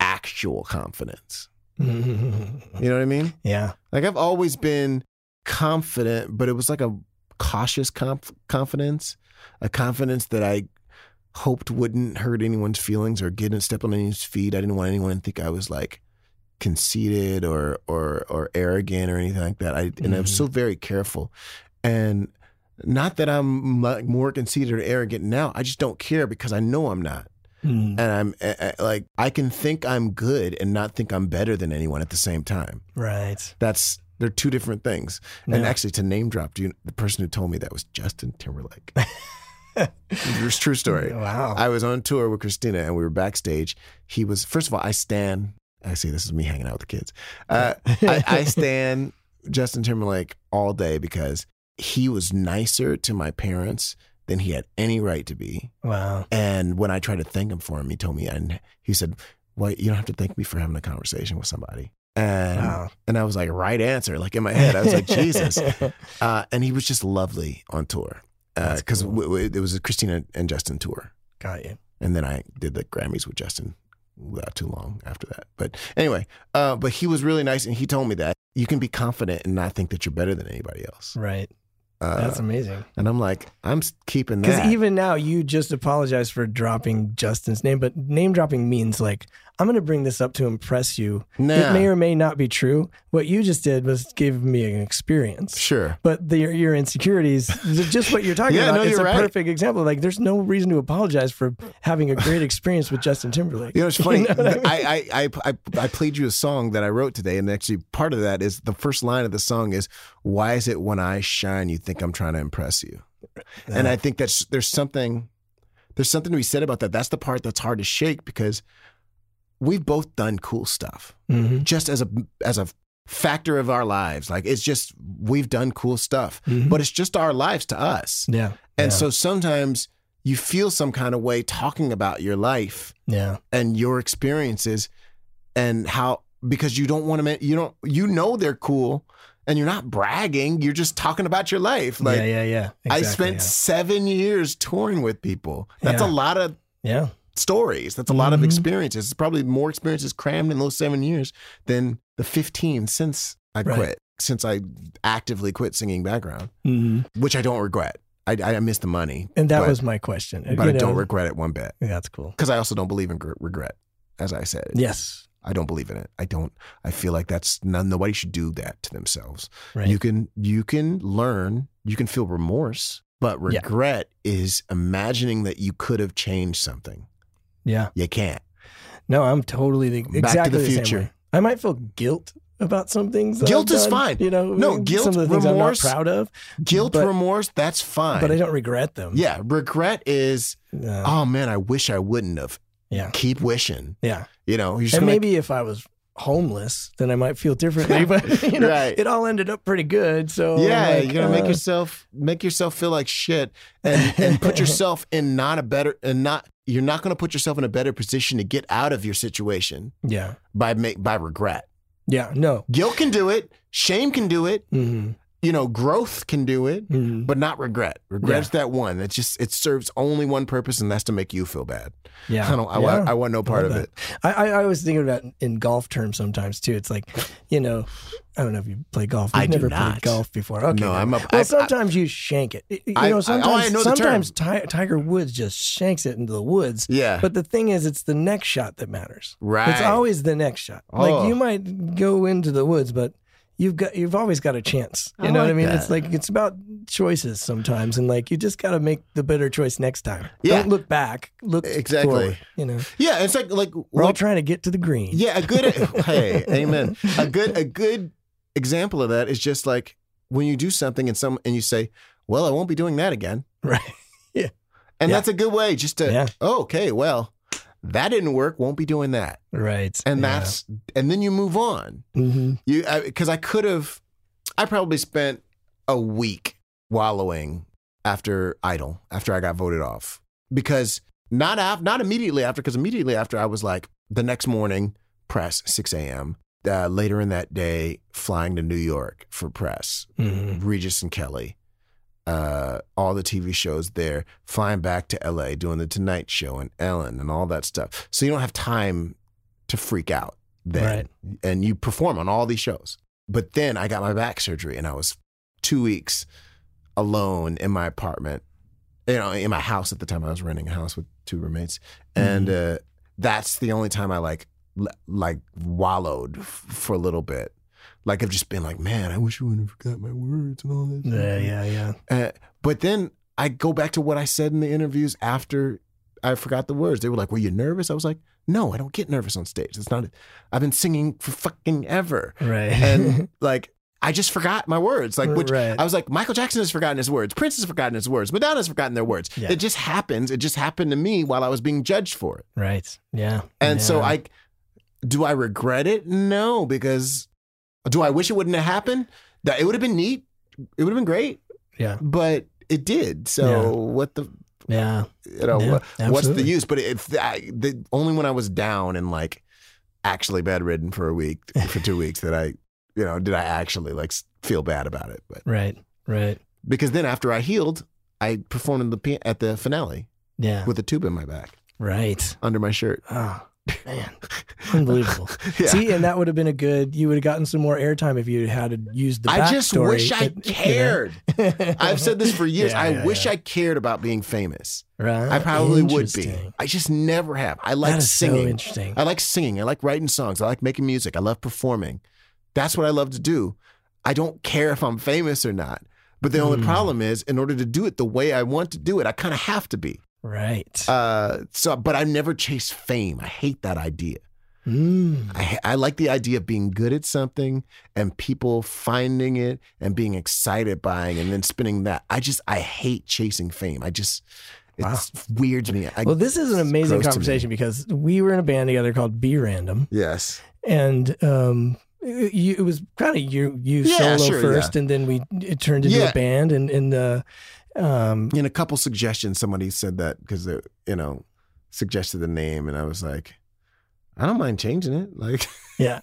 actual confidence. You know what I mean? yeah, Like I've always been confident, but it was like a cautious conf- confidence, a confidence that I hoped wouldn't hurt anyone's feelings or get and step on anyone's feet. I didn't want anyone to think I was like conceited or or or arrogant or anything like that. I and I was so very careful. And not that I'm like more conceited or arrogant now. I just don't care because I know I'm not Mm, and I'm uh, uh, like I can think I'm good and not think I'm better than anyone at the same time. right. That's they're two different things. And actually, to name drop, do you, the person who told me that was Justin Timberlake. it's a true story. Wow. I was on tour with Christina and we were backstage. He was first of all, I stand. I see this is me hanging out with the kids. Uh, I, I stand Justin Timberlake all day because he was nicer to my parents than he had any right to be. wow. And when I tried to thank him for him, he told me, and he said, "Well, you don't have to thank me for having a conversation with somebody." And Wow. and I was like, "Right answer!" Like in my head, I was like, "Jesus!" Uh, and he was just lovely on tour because cool. w- w- it was a Christina and Justin tour, Got you. and then I did the Grammys with Justin without too long after that. But anyway, uh, but he was really nice, and he told me that you can be confident and not think that you're better than anybody else. Right. Uh, That's amazing. and I'm like, I'm keeping that. Because even now, you just apologized for dropping Justin's name, but name dropping means like I'm going to bring this up to impress you. Nah. It may or may not be true. What you just did was give me an experience. Sure. But the, your, insecurities, just what you're talking Yeah, about, no, it's you're a right. perfect example. Like, there's no reason to apologize for having a great experience with Justin Timberlake. You know, it's funny. know what I mean? I, I, I, I, I played you a song that I wrote today, and actually, part of that is the first line of the song is, "Why is it when I shine, you think I'm trying to impress you?" And uh. I think that's there's something, there's something to be said about that. That's the part that's hard to shake because we've both done cool stuff, Mhm. just as a as a factor of our lives. Like it's just we've done cool stuff, Mhm. but it's just our lives to us. Yeah. And yeah. so sometimes you feel some kind of way talking about your life yeah. and your experiences and how because you don't want to you don't you know they're cool and you're not bragging you're just talking about your life like yeah. Yeah. Yeah. i Exactly, spent seven years touring with people that's Yeah. a lot of Yeah. Stories that's a lot of Mhm. experiences it's probably more experiences crammed in those seven years than the 15 since i Right. quit since i actively quit singing background yeah. Mhm. which i don't regret i, I miss the money And that but, was my question. but You i don't regret it one bit Yeah, That's cool. because i also don't believe in gr- regret as i said Yes. I don't believe in it. I don't. I feel like that's none. Nobody should do that to themselves. Right. You can you can learn. You can feel remorse, but Yeah. regret is imagining that you could have changed something. Yeah. You can't. No, I'm totally the, Back to exactly the same Future. I might feel guilt about some things. Guilt is done, fine. You know, No, guilt, some of the things remorse, I'm not proud of, Guilt, But- remorse. That's fine. but I don't regret them. Yeah, regret is. Oh man, I wish I wouldn't have. yeah. Keep wishing. Yeah. You know. And maybe if I was homeless, then I might feel differently. But you know, Right. it all ended up pretty good. So Yeah, like, you're gonna make uh, yourself make yourself feel like shit, and and put yourself in not a better and not you're not gonna put yourself in a better position to get out of your situation Yeah. by make by regret. Yeah. No. Guilt can do it, shame can do it, hmm you know, growth can do it, hmm but not regret. Regret's that one. It's just it serves only one purpose, and that's to make you feel bad. Yeah. I don't. I, Yeah. want, I want no part of love it. I, I, I was thinking about in golf terms sometimes too. It's like, you know, I don't know if you play golf. I You've do never not. played golf before. Okay. No. I'm a- Well, I- I- sometimes you shank it. You I- I- oh, know, I sometimes know the term. sometimes Ti- Tiger Woods just shanks it into the woods. Yeah. But the thing is, it's the next shot that matters. right. It's always the next shot. Oh. Like you might go into the woods, but you've got you've always got a chance. You I know what I mean? that. It's like it's about choices sometimes, and like you just got to make the better choice next time. Yeah. Don't look back. Look Exactly. forward, you know, yeah. It's like like we're all trying to get to the green. Yeah, a good hey, amen. A good a good example of that is just like when you do something and some and you say, "Well, I won't be doing that again," Right. Yeah. And Yeah. that's a good way just to, Yeah. oh, okay, well, that didn't work, won't be doing that, Right. and Yeah. that's and then you move on. Mhm. You because I, could have, I probably spent a week wallowing after Idol after I got voted off because not af- not immediately after because immediately after I was like the next morning press 6 a.m. Uh, later in that day, flying to New York for press, Mhm. Regis and Kelly, uh, all the TV shows there, flying back to LA, doing the Tonight Show and Ellen and all that stuff. So you don't have time to freak out then. And you perform on all these shows. But then I got my back surgery and I was two weeks alone in my apartment, you know, in my house at the time. I was renting a house with two roommates. And uh, that's the only time I like, like wallowed f- for a little bit. Like I've just been like, man, I wish I wouldn't have forgot my words and all that. stuff." Yeah. Yeah. Yeah. Uh, but then I go back to what I said in the interviews after I forgot the words. They were like, "Were you nervous?" I was like, "No, I don't get nervous on stage. It's not. I've been singing for fucking ever, Right. and like I just forgot my words. Like, which Right. I was like, Michael Jackson has forgotten his words. Prince has forgotten his words. Madonna's forgotten their words. Yeah. It just happens. It just happened to me while I was being judged for it. right. Yeah. And so I, do I regret it? No, because do I wish it wouldn't have happened? That it would have been neat. It would have been great Yeah. but it did. So Yeah. what the Yeah. you know Yeah, what, what's the use? But it's I, the only when I was down and like actually bedridden for a week for two weeks that I you know did I actually like feel bad about it. But Right. Right. because then after I healed, I performed in the at the finale Yeah. with a tube in my back right. under my shirt. Ah. Man, unbelievable. Yeah. See, and that would have been a good. You would have gotten some more airtime if you had to use the. I just wish I that- you know? cared. I've said this for years. Yeah, I yeah, wish. I cared about being famous. Right. I probably would be. I just never have. I like is so singing. interesting. I like singing. I like writing songs. I like making music. I love performing. That's what I love to do. I don't care if I'm famous or not. But the only hmm. problem is, in order to do it the way I want to do it, I kind of have to be. Right. Uh, so, but I've never chase fame. I hate that idea. Mm. I, I like the idea of being good at something and people finding it and being excited buying and then spinning that. I just, I hate chasing fame. I just, it's weird to me. I, Well, this is an amazing gross to me. conversation because we were in a band together called B. Random, yes. and um, it, you- it was kind of you you Yeah, solo sure, first, and then we it turned into Yeah. a band, and and uh, um, In a couple suggestions, somebody said that because they, you know, suggested the name, and I was like, I don't mind changing it. Like, yeah.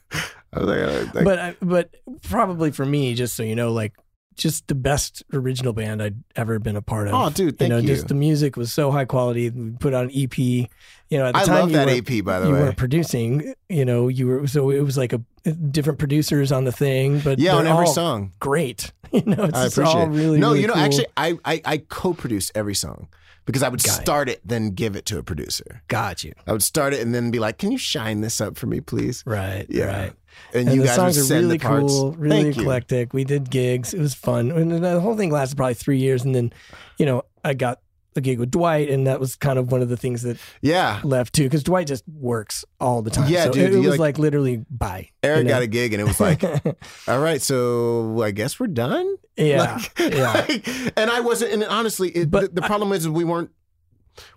I was like, like but I- but probably for me, just so you know, like just the best original band I'd ever been a part of. oh, dude, thank you you. know, just the music was so high quality. We put out an EP. You know, at the I time love you that weren't- AP, by the you way. weren't producing. You know, you were so it was like a different producers on the thing, but Yeah, on every song. great. You know, it's I appreciate all it. really no, really you know, cool. actually, I, I, I co-produce every song because I would Got it. start it, then give it to a producer. got you I would start it and then be like, "Can you shine this up for me, please?" right, Yeah. right. And, And you the guys songs are really cool, really Thank you. eclectic. We did gigs. It was fun. And the whole thing lasted probably three years. And then, you know, I got a gig with Dwight, and that was kind of one of the things that Yeah, left too, because Dwight just works all the time. Yeah, so dude, It, it was like- like, literally bye. Eric you know? got a gig and it was like, "All right, so I guess we're done." yeah, Like- yeah. like- and I wasn't. And honestly, it, But the, the problem is we weren't.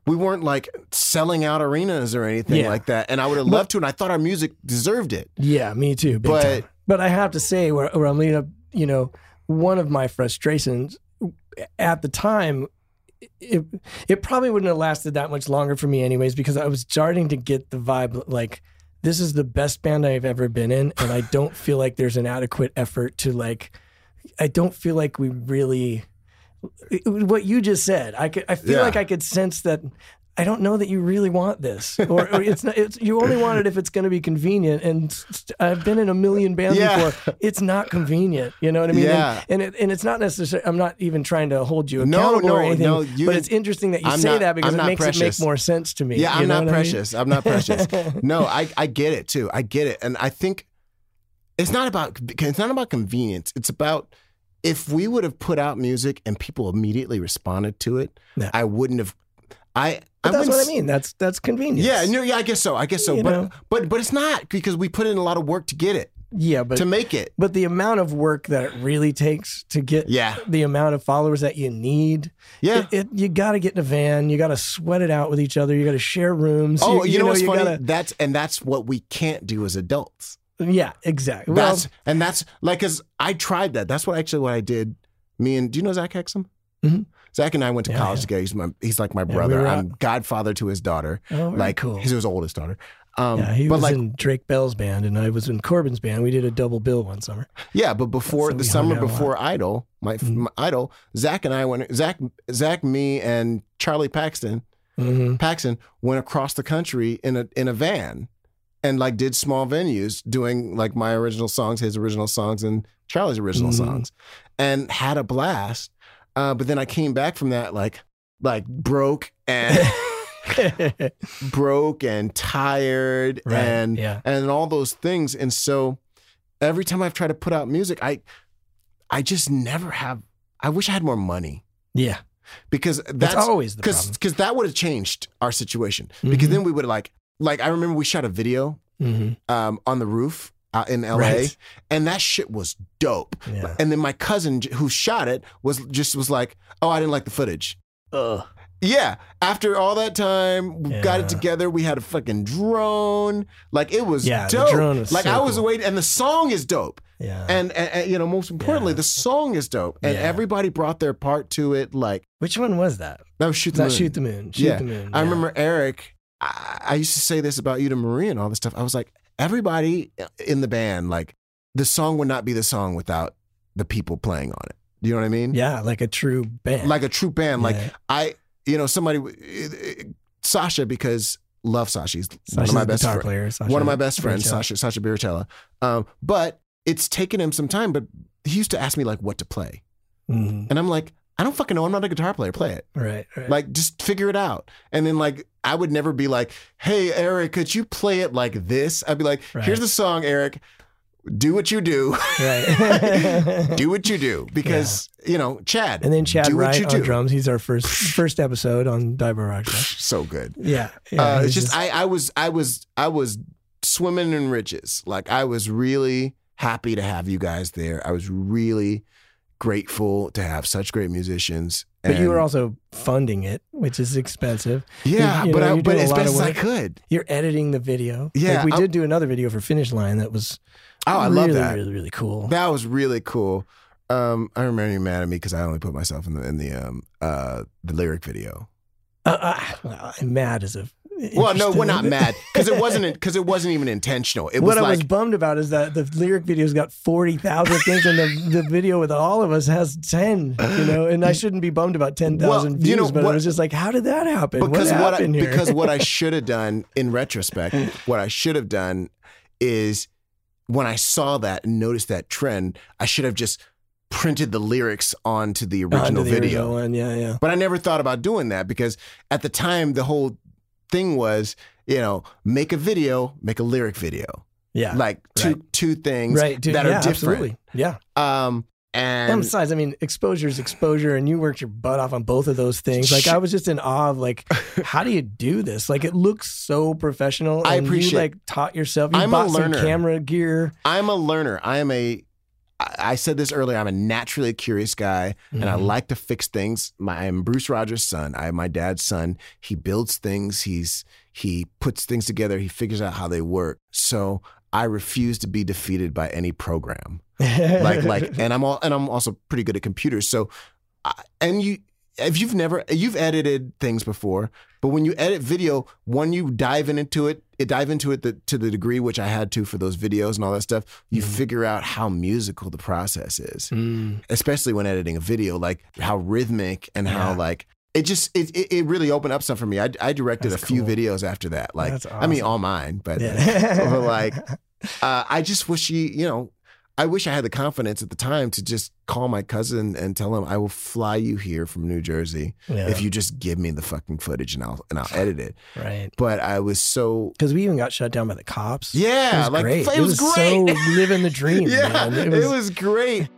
We weren't like selling out arenas or anything Yeah. like that, and I would have But- loved to, and I thought our music deserved it. Yeah, me too. But- time. But I have to say, where, where I'm leading up, you know, one of my frustrations at the time, it it probably wouldn't have lasted that much longer for me, anyways, because I was starting to get the vibe like this is the best band I've ever been in, and I don't feel like there's an adequate effort to like. I don't feel like we really. What you just said, I could. I feel Yeah. like I could sense that. I don't know that you really want this, or, or it's not. It's you only want it if it's going to be convenient. And I've been in a million bands Yeah. before. It's not convenient. You know what I mean? Yeah. And, and, it, and it's not necessarily. I'm not even trying to hold you accountable no, or anything. no, you- but it's interesting that you I'm say not- that because I'm it makes precious. it make more sense to me. Yeah, You I'm know not what I mean? precious. I'm not precious. no, I, I get it too. I get it, and I think it's not about it's not about convenience. It's about if we would have put out music and people immediately responded to it. I wouldn't have. I But that's what I mean. That's that's convenience. Yeah, no, yeah, I guess so. I guess so. You but know? but but it's not because we put in a lot of work to get it yeah, but to make it. but the amount of work that it really takes to get Yeah. the amount of followers that you need. Yeah. It, it, you got to get in a van. You got to sweat it out with each other. You got to share rooms. Oh, you, know, what's funny? gotta- That's and that's what we can't do as adults. yeah, exactly. Well, That's and that's like because I tried that. That's what actually what I did. Me and do you know Zach Hexum? Mhm. Zach and I went to Yeah, college yeah. together. He's my he's like my we brother. were I'm godfather to his daughter. oh, like cool. he's his oldest daughter. Um, yeah, he but was like in Drake Bell's band, and I was in Corbin's band. We did a double bill one summer. yeah, but before So the summer hung out a before Idol, my, Mhm. my Idol, Zach and I went. Zach, Zach, me and Charlie Paxton, hmm Paxton went across the country in a in a van, and like did small venues doing like my original songs, his original songs, and Charlie's original Mhm. songs, and had a blast. Uh, but then I came back from that like like broke and broke and tired Right, and yeah. and all those things. And so every time I've tried to put out music, I I just never have. I wish I had more money yeah, because that's that's always the problem. because that would have changed our situation. Because Mhm. then we would have like like I remember we shot a video hmm um, on the roof out in LA, Right. and that shit was dope. Yeah. And then my cousin who shot it was just was like, "Oh, I didn't like the footage." Ugh. Yeah, after all that time, we got it together. We had a fucking drone. Like it was Yeah, the dope. drone was like so I was cool. waiting, and the song is dope. Yeah. And, and, and, you know, most importantly, Yeah. the song is dope, and Yeah. everybody brought their part to it. Like Which one was that? that was shoot the That moon. shoot the moon. Shoot Yeah. the moon. I remember Eric. I, I used to say this about you to Marie and all this stuff. I was like, everybody in the band, like the song would not be the song without the people playing on it. Do you know what I mean? Yeah, like a true band. Like a true band. Like I, you know, somebody, Sasha, because love Sasha. He's one of my best friends. player. Sasha one of my best friends. Sasha Sasha Biricella. Um, but it's taken him some time. But he used to ask me like what to play, Mhm. and I'm like, I don't fucking know. I'm not a guitar player. Play it. Right, right. Like just figure it out. And then like I would never be like, Hey Eric, could you play it like this? I'd be like, Right. Here's the song, Eric. Do what you do. right. do what you do because you know Chad. and then Chad do what Wright you on do. drums. He's our first first episode on Dive Bar Rock So good. Yeah, yeah. uh, it's just, I, I was I was I was swimming in riches. Like I was really happy to have you guys there. I was really grateful to have such great musicians. but you were also funding it, which is expensive. yeah, you but know, I, but as best as I could. You're editing the video. Yeah, like we I'll- did do another video for Finish Line that was Oh, I love that. really, really cool. That was really cool. Um, I remember you mad at me because I only put myself in the in the um uh the lyric video. Uh, uh, I'm mad as a. Well, no, we're not mad because it wasn't because it wasn't even intentional. It what was I like was bummed about is that the lyric video's got forty thousand things, and the, the video with all of us has ten. You know, and I shouldn't be bummed about ten thousand Well, views, you know, but what- I was just like, how did that happen? because what what, I, happened here? because what I should have done in retrospect, what I should have done is when I saw that and noticed that trend, I should have just printed the lyrics onto the Onto original the video. original one, yeah, yeah. But I never thought about doing that because at the time the whole thing was, you know, make a video, make a lyric video. Yeah. Like two right. two things right. dude, that yeah, are different. Absolutely. Yeah. Um And and besides, I mean, exposure is exposure, and you worked your butt off on both of those things. Like, I was just in awe of, like, how do you do this? Like, it looks so professional. I and appreciate- You like taught yourself. You I'm a bought some learner. camera gear. I'm a learner. I am a I I said this earlier. I'm a naturally curious guy, and I Mhm. like to fix things. My, I'm Bruce Rogers' son. I'm my dad's son. He builds things. He's he puts things together. He figures out how they work. So I refuse to be defeated by any program. like like and i'm all and i'm also pretty good at computers so I- and you if you've never you've edited things before but when you edit video when you dive in into it it dive into it the, to the degree which i had to for those videos and all that stuff you Mhm. figure out how musical the process is Mm. especially when editing a video like how rhythmic and how like it just it, it, really opened up stuff for me i, I directed That's a few cool. videos after that like That's i mean all mine but Yeah. but like uh, I just wish you you know, I wish I had the confidence at the time to just call my cousin and tell him I will fly you here from New Jersey yeah. if you just give me the fucking footage and I'll and I'll edit it. right. But I was so Because we even got shut down by the cops. yeah, It was like great. it was, so great. living the dream. yeah, man. it was, great.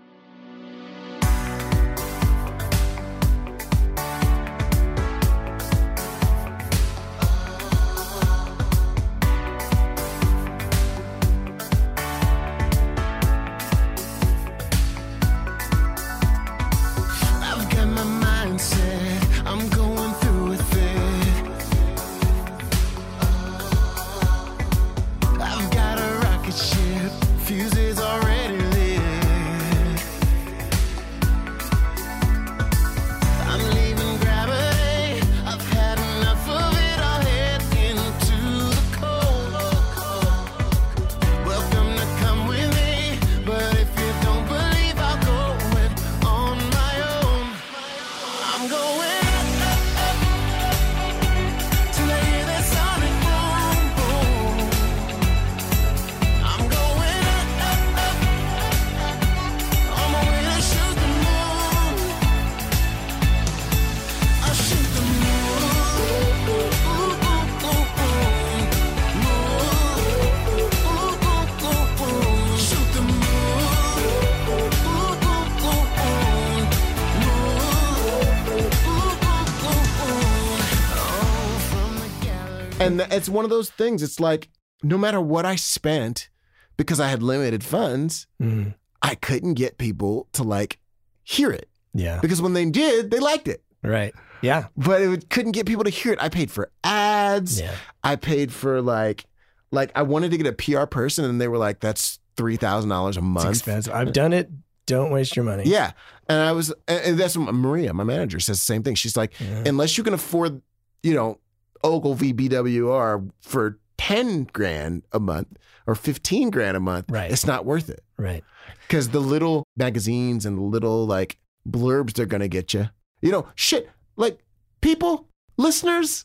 And it's one of those things. It's like no matter what I spent, because I had limited funds, Mm. I couldn't get people to like hear it. Yeah. Because when they did, they liked it. Right. Yeah. But it couldn't get people to hear it. I paid for ads. Yeah. I paid for like, like I wanted to get a PR person, and they were like, "That's three thousand dollars a It's month." expensive. I've done it. Don't waste your money. Yeah, and I was, and and that's what Maria, my manager, says the same thing. She's like, Yeah. unless you can afford, you know, Ogilvy BWR for ten grand a month or fifteen grand a month, Right. It's not worth it Right. because the little magazines and the little like blurbs they're gonna get you. You know, shit. Like people, listeners,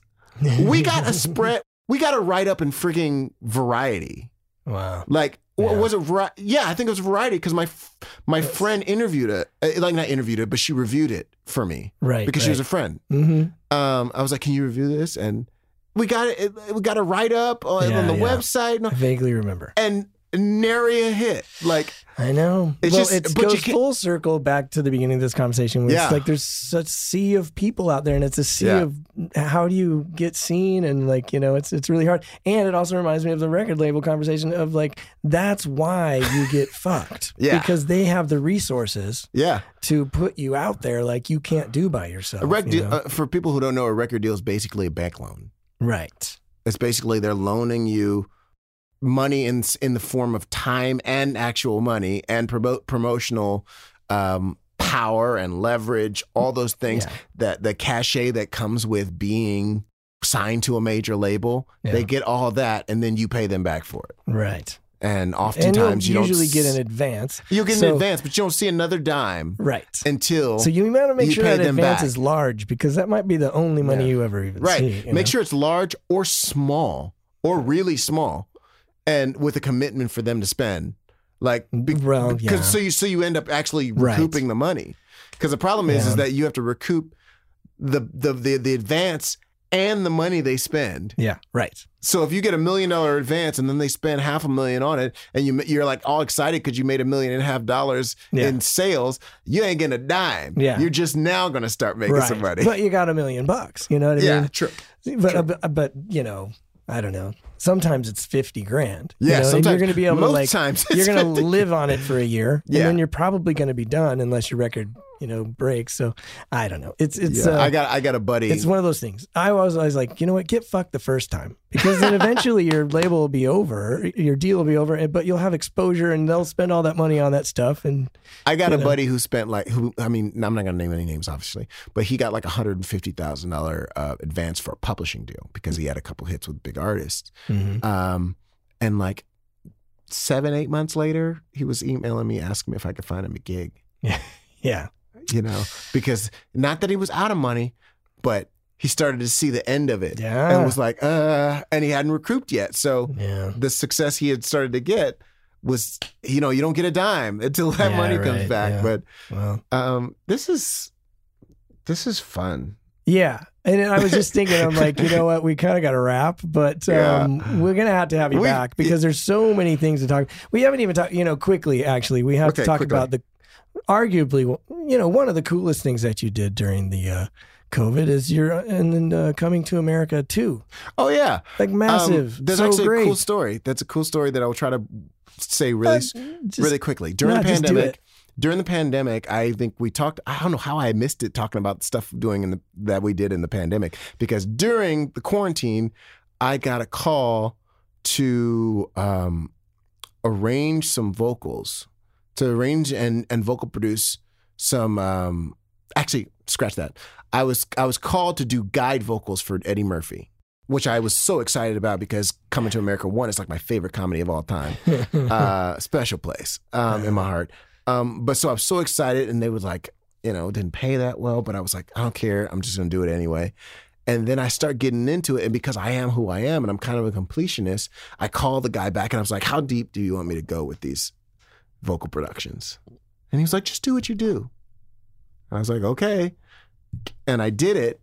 we got a spread. we got a write up in freaking Variety. Wow. Like, Yeah. was it? Vari- yeah, I think it was Variety because my my friend interviewed it, uh, like not interviewed it, but she reviewed it for me Right. because she was a friend. mm-hmm. Um, I was like, "Can you review this?" And we got it. We got a write up on, Yeah, on the yeah. website, I vaguely remember. and nary a hit. Like, I know. It's well, just- it goes full circle back to the beginning of this conversation. Yeah. It's like there's such sea of people out there, and it's a sea Yeah. of how do you get seen, and like you know, it's it's really hard. And it also reminds me of the record label conversation of like that's why you get fucked, Yeah. because they have the resources yeah, to put you out there like you can't do by yourself. a rec you know? uh, for people who don't know, a record deal is basically a bank loan. right. It's basically they're loaning you money in in the form of time and actual money and promote promotional um, power and leverage, all those things Yeah. that the cachet that comes with being signed to a major label. Yeah. They get all that, and then you pay them back for it. Right. And And oftentimes you'll you usually don't get an advance. you'll get so- an advance, but you don't see another dime Right. until So you want to make sure that advance back. is large because that might be the only money Yeah. you ever even right. see. you Make know? sure it's large or small or really small, and with a commitment for them to spend. Like, be- Well, because yeah. so you so you end up actually Right. recouping the money. Because the problem is, is that you have to recoup the the the, the advance and the money they spend. Yeah. Right. So if you get a million dollar advance and then they spend half a million on it, and you you're like all excited because you made a million and a half dollars Yeah. in sales, you ain't getting a dime. Yeah. you're just now gonna start making right. some money. But you got a million bucks. You know what I yeah, mean? true. But, uh, but but you know, I don't know. Sometimes it's fifty grand. you Yeah, know, and sometimes- you're going to be able to like times you're going to live on it for a year, Yeah. and then you're probably going to be done unless your record you know breaks. So I don't know. It's it's Yeah, uh, I got I got a buddy. It's one of those things. I was always like, you know what, get fucked the first time because then eventually your label will be over, your deal will be over, but you'll have exposure and they'll spend all that money on that stuff. And I got a know. buddy who spent like who I mean I'm not gonna name any names obviously, but he got like a hundred and fifty thousand dollar uh, advance for a publishing deal because he had a couple hits with big artists. Um, and like seven eight months later, he was emailing me asking me if I could find him a gig. Yeah. yeah, You know, because not that he was out of money, but he started to see the end of it Yeah. and was like, uh, and he hadn't recouped yet. So yeah, the success he had started to get was, you know, you don't get a dime until that Yeah, money comes back. yeah. But um, this is this is fun. yeah. And I was just thinking, I'm like, you know what, we kind of got to wrap, but um, we're gonna have to have you We- back because there's so many things to talk. We haven't even talked, you know, quickly. Actually, we have to talk quickly. about the arguably, you know, one of the coolest things that you did during the. Uh, COVID is you're and then uh, coming to America too, Oh yeah, like massive. Um, there's so actually great. a cool story. That's a cool story that I will try to say really, Just- really quickly. During no, the pandemic, during the pandemic, I think we talked. I don't know how I missed it talking about stuff doing in the that we did in the pandemic because during the quarantine, I got a call to um, arrange some vocals, to arrange and and vocal produce some. Um, actually, scratch that. I was I was called to do guide vocals for Eddie Murphy, which I was so excited about because Coming to America One is like my favorite comedy of all time. uh, special place um, in my heart. Um, but so I'm so excited, and they was like, you know, didn't pay that well, but I was like, I don't care. I'm just gonna do it anyway. And then I start getting into it, and because I am who I am, and I'm kind of a completionist, I call the guy back, and I was like, "How deep do you want me to go with these vocal productions?" And he was like, "Just do what you do." I was like, "Okay," and I did it,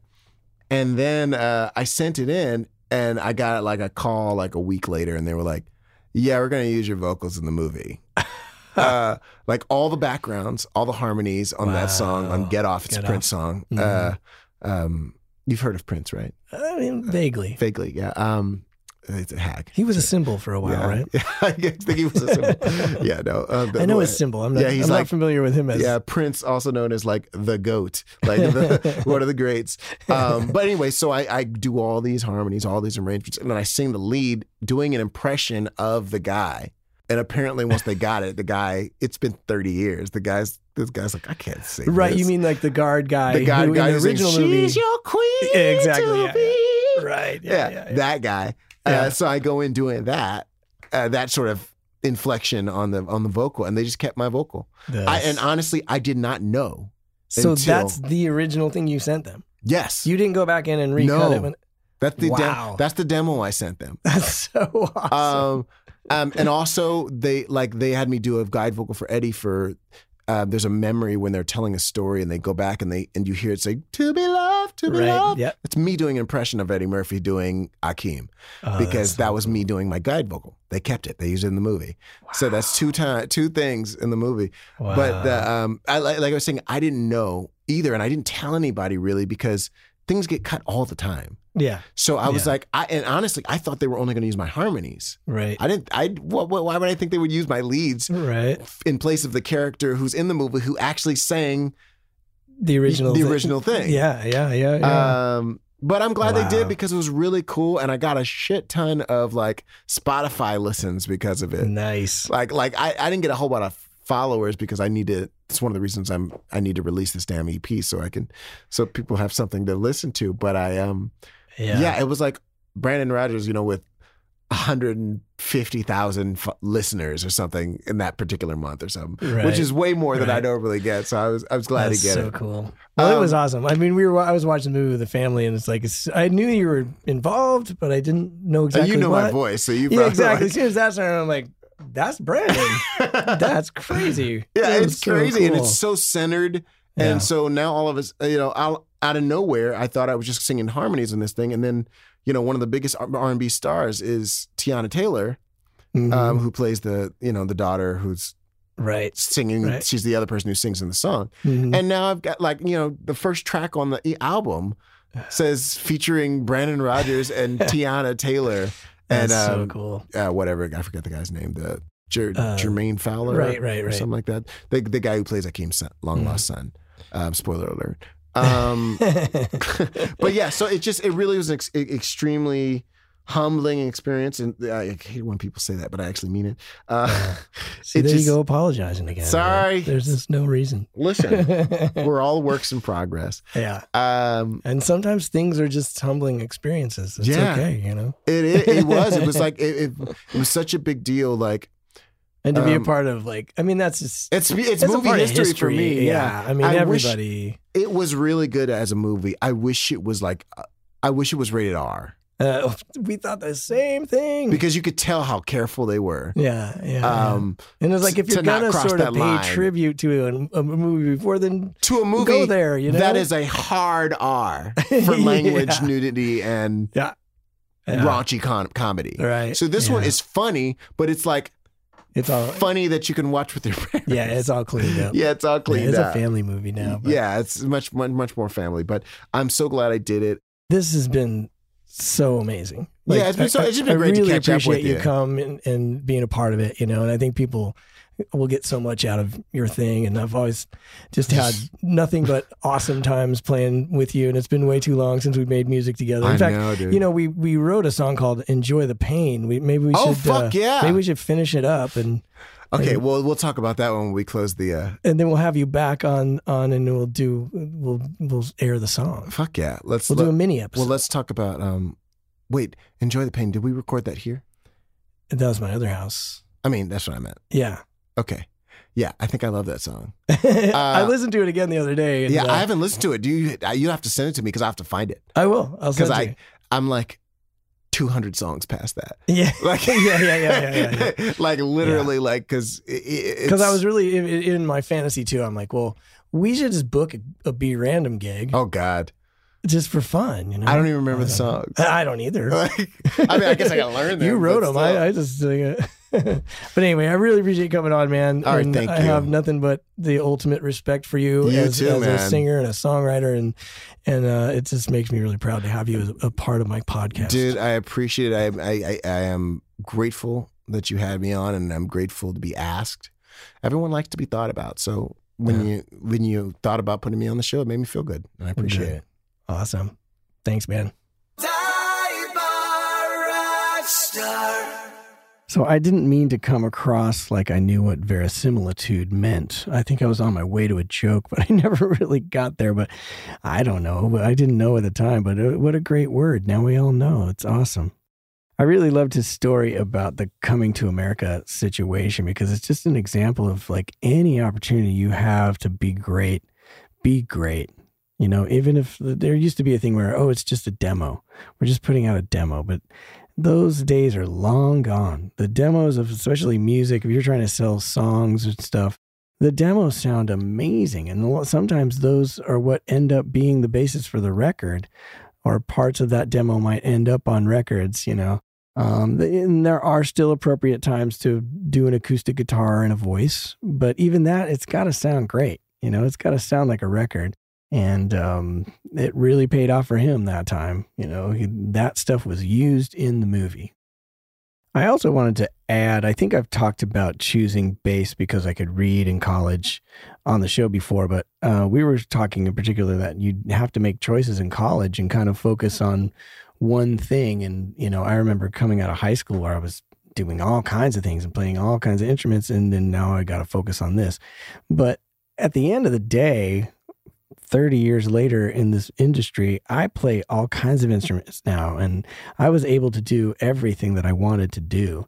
and then uh, I sent it in, and I got like a call like a week later, and they were like, "Yeah, we're gonna use your vocals in the movie." uh, like all the backgrounds, all the harmonies on that song on "Gett Off." It's Get a Prince Off. song. Mhm. Uh, um, you've heard of Prince, right? I mean, vaguely. Vaguely, yeah. Um, it's a hack. He was a symbol for a while, yeah, right? Yeah, I think he was a symbol. yeah, no. Uh, the- I know his symbol. I'm not, Yeah, he's I'm like- not familiar with him as. yeah, Prince, also known as like the goat, like the, one of the greats. Um, but anyway, so I, I do all these harmonies, all these arrangements, and then I sing the lead, doing an impression of the guy. And apparently, once they got it, the guy, it's been 30 years. The guy's, this guy's like, I can't sing. Right, this. you mean like the guard guy? the guy, who guy in the original movie? She's your queen. Exactly, to yeah, be." right. Yeah, yeah, yeah. that guy. Yeah. Uh, so I go in doing that, uh, that sort of inflection on the on the vocal, and they just kept my vocal. I, and honestly, I did not know. so until- that's the original thing you sent them. Yes. You didn't go back in and recut No. it. When, That's the Wow. that's the demo I sent them. That's so awesome. Um, um, and also they like they had me do a guide vocal for Eddie for. Uh, there's a memory when they're telling a story and they go back and they and you hear it say "to be loved, to be Right, loved." yep. It's me doing an impression of Eddie Murphy doing Akeem Oh, because that was me doing my guide vocal. They kept it. They used it in the movie. So that's two time two things in the movie. Wow. But the, um, I, like I was saying, I didn't know either, and I didn't tell anybody really because things get cut all the time. yeah, So I was Yeah. like, I and honestly, I thought they were only going to use my harmonies. right, I didn't. I wh- wh- why would I think they would use my leads right. in place of the character who's in the movie who actually sang The original, the thing. original thing? Yeah, yeah, yeah, yeah. Um, but I'm glad they did because it was really cool, and I got a shit ton of like Spotify listens because of it. nice. Like, like I, I didn't get a whole lot of followers because I need to. It's one of the reasons I'm. I need to release this damn EP so I can, so people have something to listen to. But I um. Yeah, Yeah, it was like Brandon Rogers, you know, with 150,000 f- listeners or something in that particular month or something, Right. which is way more than I normally get. So I was I was glad That's to get so it. So cool. Well, it Um, was awesome. I mean, we were. I was watching the movie with the family, and it's like it's, I knew you were involved, but I didn't know exactly. you know my voice, so you Yeah, exactly. like- As soon as that started, I'm like, "That's Brandon. That's crazy." yeah, That it's was so crazy and it's so centered. Yeah. And so now all of us, you know, out, out of nowhere, I thought I was just singing harmonies in this thing, and then you know, one of the biggest R and B stars is Teyana Taylor, Mhm. um, who plays the you know the daughter who's right. singing. Right. She's the other person who sings in the song. Mhm. And now I've got like, you know, the first track on the album says featuring Brandon Rogers and Teyana Taylor and That's so um, cool. uh, whatever, I forget the guy's name, the Jer- Uh, Jermaine Fowler right, right, or right. something like that. The, the guy who plays Akeem's long Mm. lost son. Um, spoiler alert. Um, but yeah, so it just, it really was an ex- extremely humbling experience. And I hate when people say that, but I actually mean it. Uh, See, it there just- you go, apologizing again. Sorry. man. There's just no reason. Listen, we're all works in progress. yeah. Um, And sometimes things are just humbling experiences. It's Yeah. okay, you know? It, it it was. It was like it, it, it was such a big deal. Like And to be a Um, part of, like, I mean, that's just. it's it's it's movie of history, for me. Yeah. I mean, I everybody. it was really good as a movie. I wish it was like uh, I wish it was rated R Uh, we thought the same thing. because you could tell how careful they were. yeah, yeah. yeah. Um, and it's like if you're gonna sort of pay line. tribute to a, a movie before, then to a movie go there. You know that is a hard R for language, Yeah. nudity, and Yeah. raunchy con- comedy. Right. So this one is funny, but it's like It's all. funny that you can watch with your parents. Yeah, it's all cleaned up. yeah, it's all Yeah, it's up. a family movie now. But yeah, it's much, much much more family. But I'm so glad I did it. this has been so amazing. Yeah, it's been so- I- it's just been I great to really catch up with appreciate you you. come and, and being a part of it. You know, and I think people will get so much out of your thing. And I've always just had nothing but awesome times playing with you. And it's been way too long since we made music together. In I fact, know, you know, we we wrote a song called "Enjoy the Pain." We maybe we Oh, should. uh, fuck yeah. Maybe we should finish it up and. Okay, and- well, we'll talk about that when we close the. uh and then we'll have you back on on and we'll do we'll we'll air the song. Fuck yeah, let's. We'll let- do a mini episode. well, let's talk about. um Wait, enjoy the pain. Did we record that here? that was my other house. I mean, that's what I meant. Yeah. Okay, yeah, I think I love that song. I listened to it again the other day. And, yeah, uh, I haven't listened to it. Do you? uh, You have to send it to me because I have to find it I will. I'll send because it. to I I'm like two hundred songs past that. yeah. Like yeah, yeah, yeah, yeah, yeah, yeah. like literally, like because Because I was really in, in my fantasy too. I'm like, well, we should just book a, a B. Random gig Oh God, just for fun. You know, I don't even remember the songs. I don't either. Like, I mean, I guess I gotta learn them. you wrote them. I, I just. Uh, but anyway, I really appreciate you coming on, man. All right, and thank I you. I have nothing but the ultimate respect for you, You as, too, as a singer and a songwriter, and and uh, it just makes me really proud to have you as a part of my podcast. Dude, I appreciate it. I, I, I, I am grateful that you had me on, and I'm grateful to be asked. Everyone likes to be thought about, so when you when you thought about putting me on the show, it made me feel good, and I appreciate Good. it. Awesome. Thanks, man. So I didn't mean to come across like I knew what verisimilitude meant. I think I was on my way to a joke, but I never really got there. But I don't know. I didn't know at the time. But uh, what a great word! Now we all know. It's awesome. I really loved his story about the coming to America situation because it's just an example of like any opportunity you have to be great, be great. You know, even if there used to be a thing where, oh, it's just a demo, we're just putting out a demo, but those days are long gone. The demos of especially music, if you're trying to sell songs and stuff, the demos sound amazing. And sometimes those are what end up being the basis for the record, or parts of that demo might end up on records, you know. Um, and there are still appropriate times to do an acoustic guitar and a voice, but even that, it's got to sound great. You know, it's got to sound like a record. And um, it really paid off for him that time. You know, he, that stuff was used in the movie. I also wanted to add I think I've talked about choosing bass because I could read in college on the show before, but uh, we were talking in particular that you'd have to make choices in college and kind of focus on one thing. And, you know, I remember coming out of high school where I was doing all kinds of things and playing all kinds of instruments. And then now I got to focus on this. But at the end of the day, 30 years later in this industry, I play all kinds of instruments now, and I was able to do everything that I wanted to do.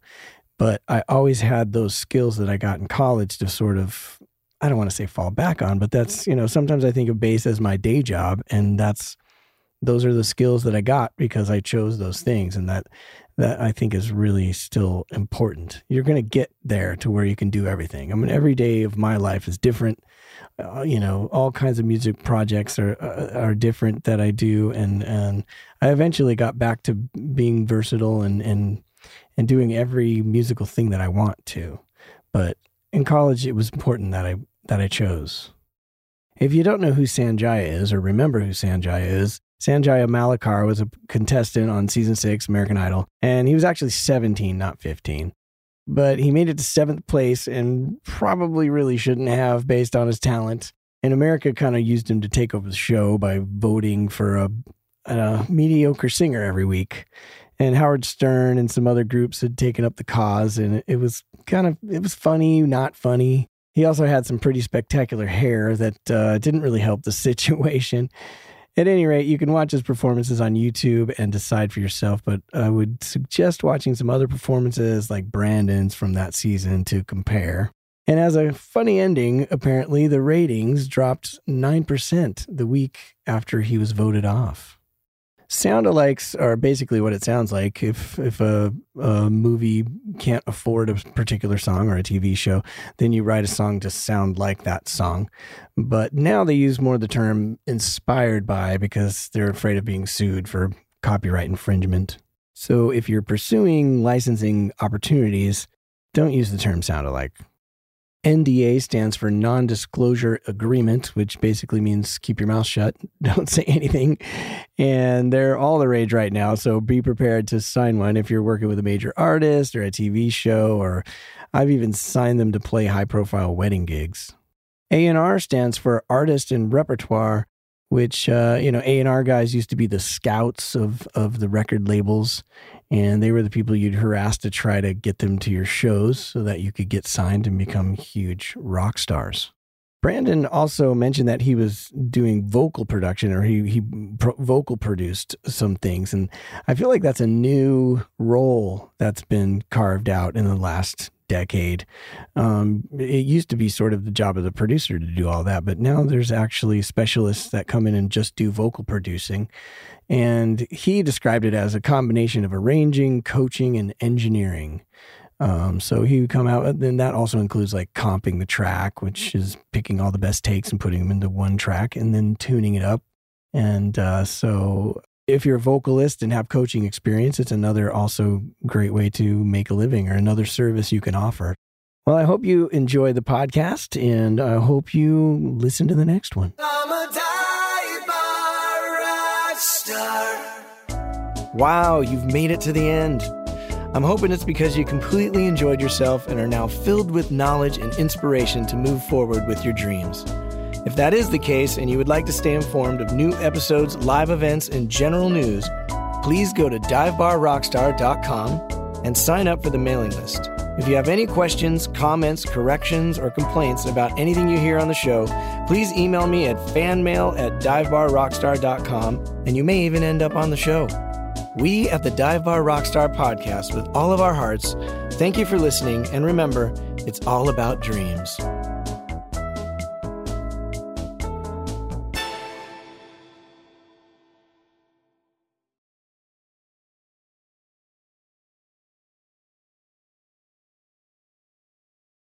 But I always had those skills that I got in college to sort of, I don't want to say fall back on, but that's, you know, sometimes I think of bass as my day job, and that's, those are the skills that I got because I chose those things. And that, that I think is really still important. You're going to get there to where you can do everything. I mean, every day of my life is different uh, you know, all kinds of music projects are uh, are different that I do, and and I eventually got back to being versatile and and and doing every musical thing that I want to. But in college, it was important that I that I chose. If you don't know who Sanjaya is or remember who Sanjaya is, Sanjaya Malakar was a contestant on season six American Idol, and he was actually 17, not 15 but he made it to seventh place and probably really shouldn't have based on his talent. And America kind of used him to take over the show by voting for a, a mediocre singer every week. And Howard Stern and some other groups had taken up the cause, and it was kind of it was funny, not funny. He also had some pretty spectacular hair that uh, didn't really help the situation. At any rate, you can watch his performances on YouTube and decide for yourself, but I would suggest watching some other performances like Brandon's from that season to compare. And as a funny ending, apparently the ratings dropped 9% the week after he was voted off. Sound alikes are basically what it sounds like. If if a, a, movie can't afford a particular song or a TV show, then you write a song to sound like that song. But now they use more the term inspired by because they're afraid of being sued for copyright infringement. So if you're pursuing licensing opportunities, don't use the term sound alike. NDA stands for non disclosure agreement, which basically means keep your mouth shut, don't say anything. And they're all the rage right now. So be prepared to sign one if you're working with a major artist or a TV show, or I've even signed them to play high profile wedding gigs. A&R stands for artist and repertoire, which uh, you know A&R guys used to be the scouts of of the record labels and they were the people you'd harass to try to get them to your shows so that you could get signed and become huge rock stars. Brandon also mentioned that he was doing vocal production or he, he pro- vocal produced some things. And I feel like that's a new role that's been carved out in the last decade. Um, it used to be sort of the job of the producer to do all that, but now there's actually specialists that come in and just do vocal producing. And he described it as a combination of arranging, coaching, and engineering. Um, so he would come out, and then that also includes like comping the track, which is picking all the best takes and putting them into one track and then tuning it up. And uh, so if you're a vocalist and have coaching experience, it's another also great way to make a living or another service you can offer. Well, I hope you enjoy the podcast and I hope you listen to the next one. Wow, you've made it to the end. I'm hoping it's because you completely enjoyed yourself and are now filled with knowledge and inspiration to move forward with your dreams. If that is the case and you would like to stay informed of new episodes, live events, and general news, please go to divebarrockstar.com and sign up for the mailing list. If you have any questions, comments, corrections, or complaints about anything you hear on the show, please email me at fanmail at divebarrockstar.com and you may even end up on the show. We at the Dive Bar Rockstar podcast, with all of our hearts, thank you for listening. And remember, it's all about dreams.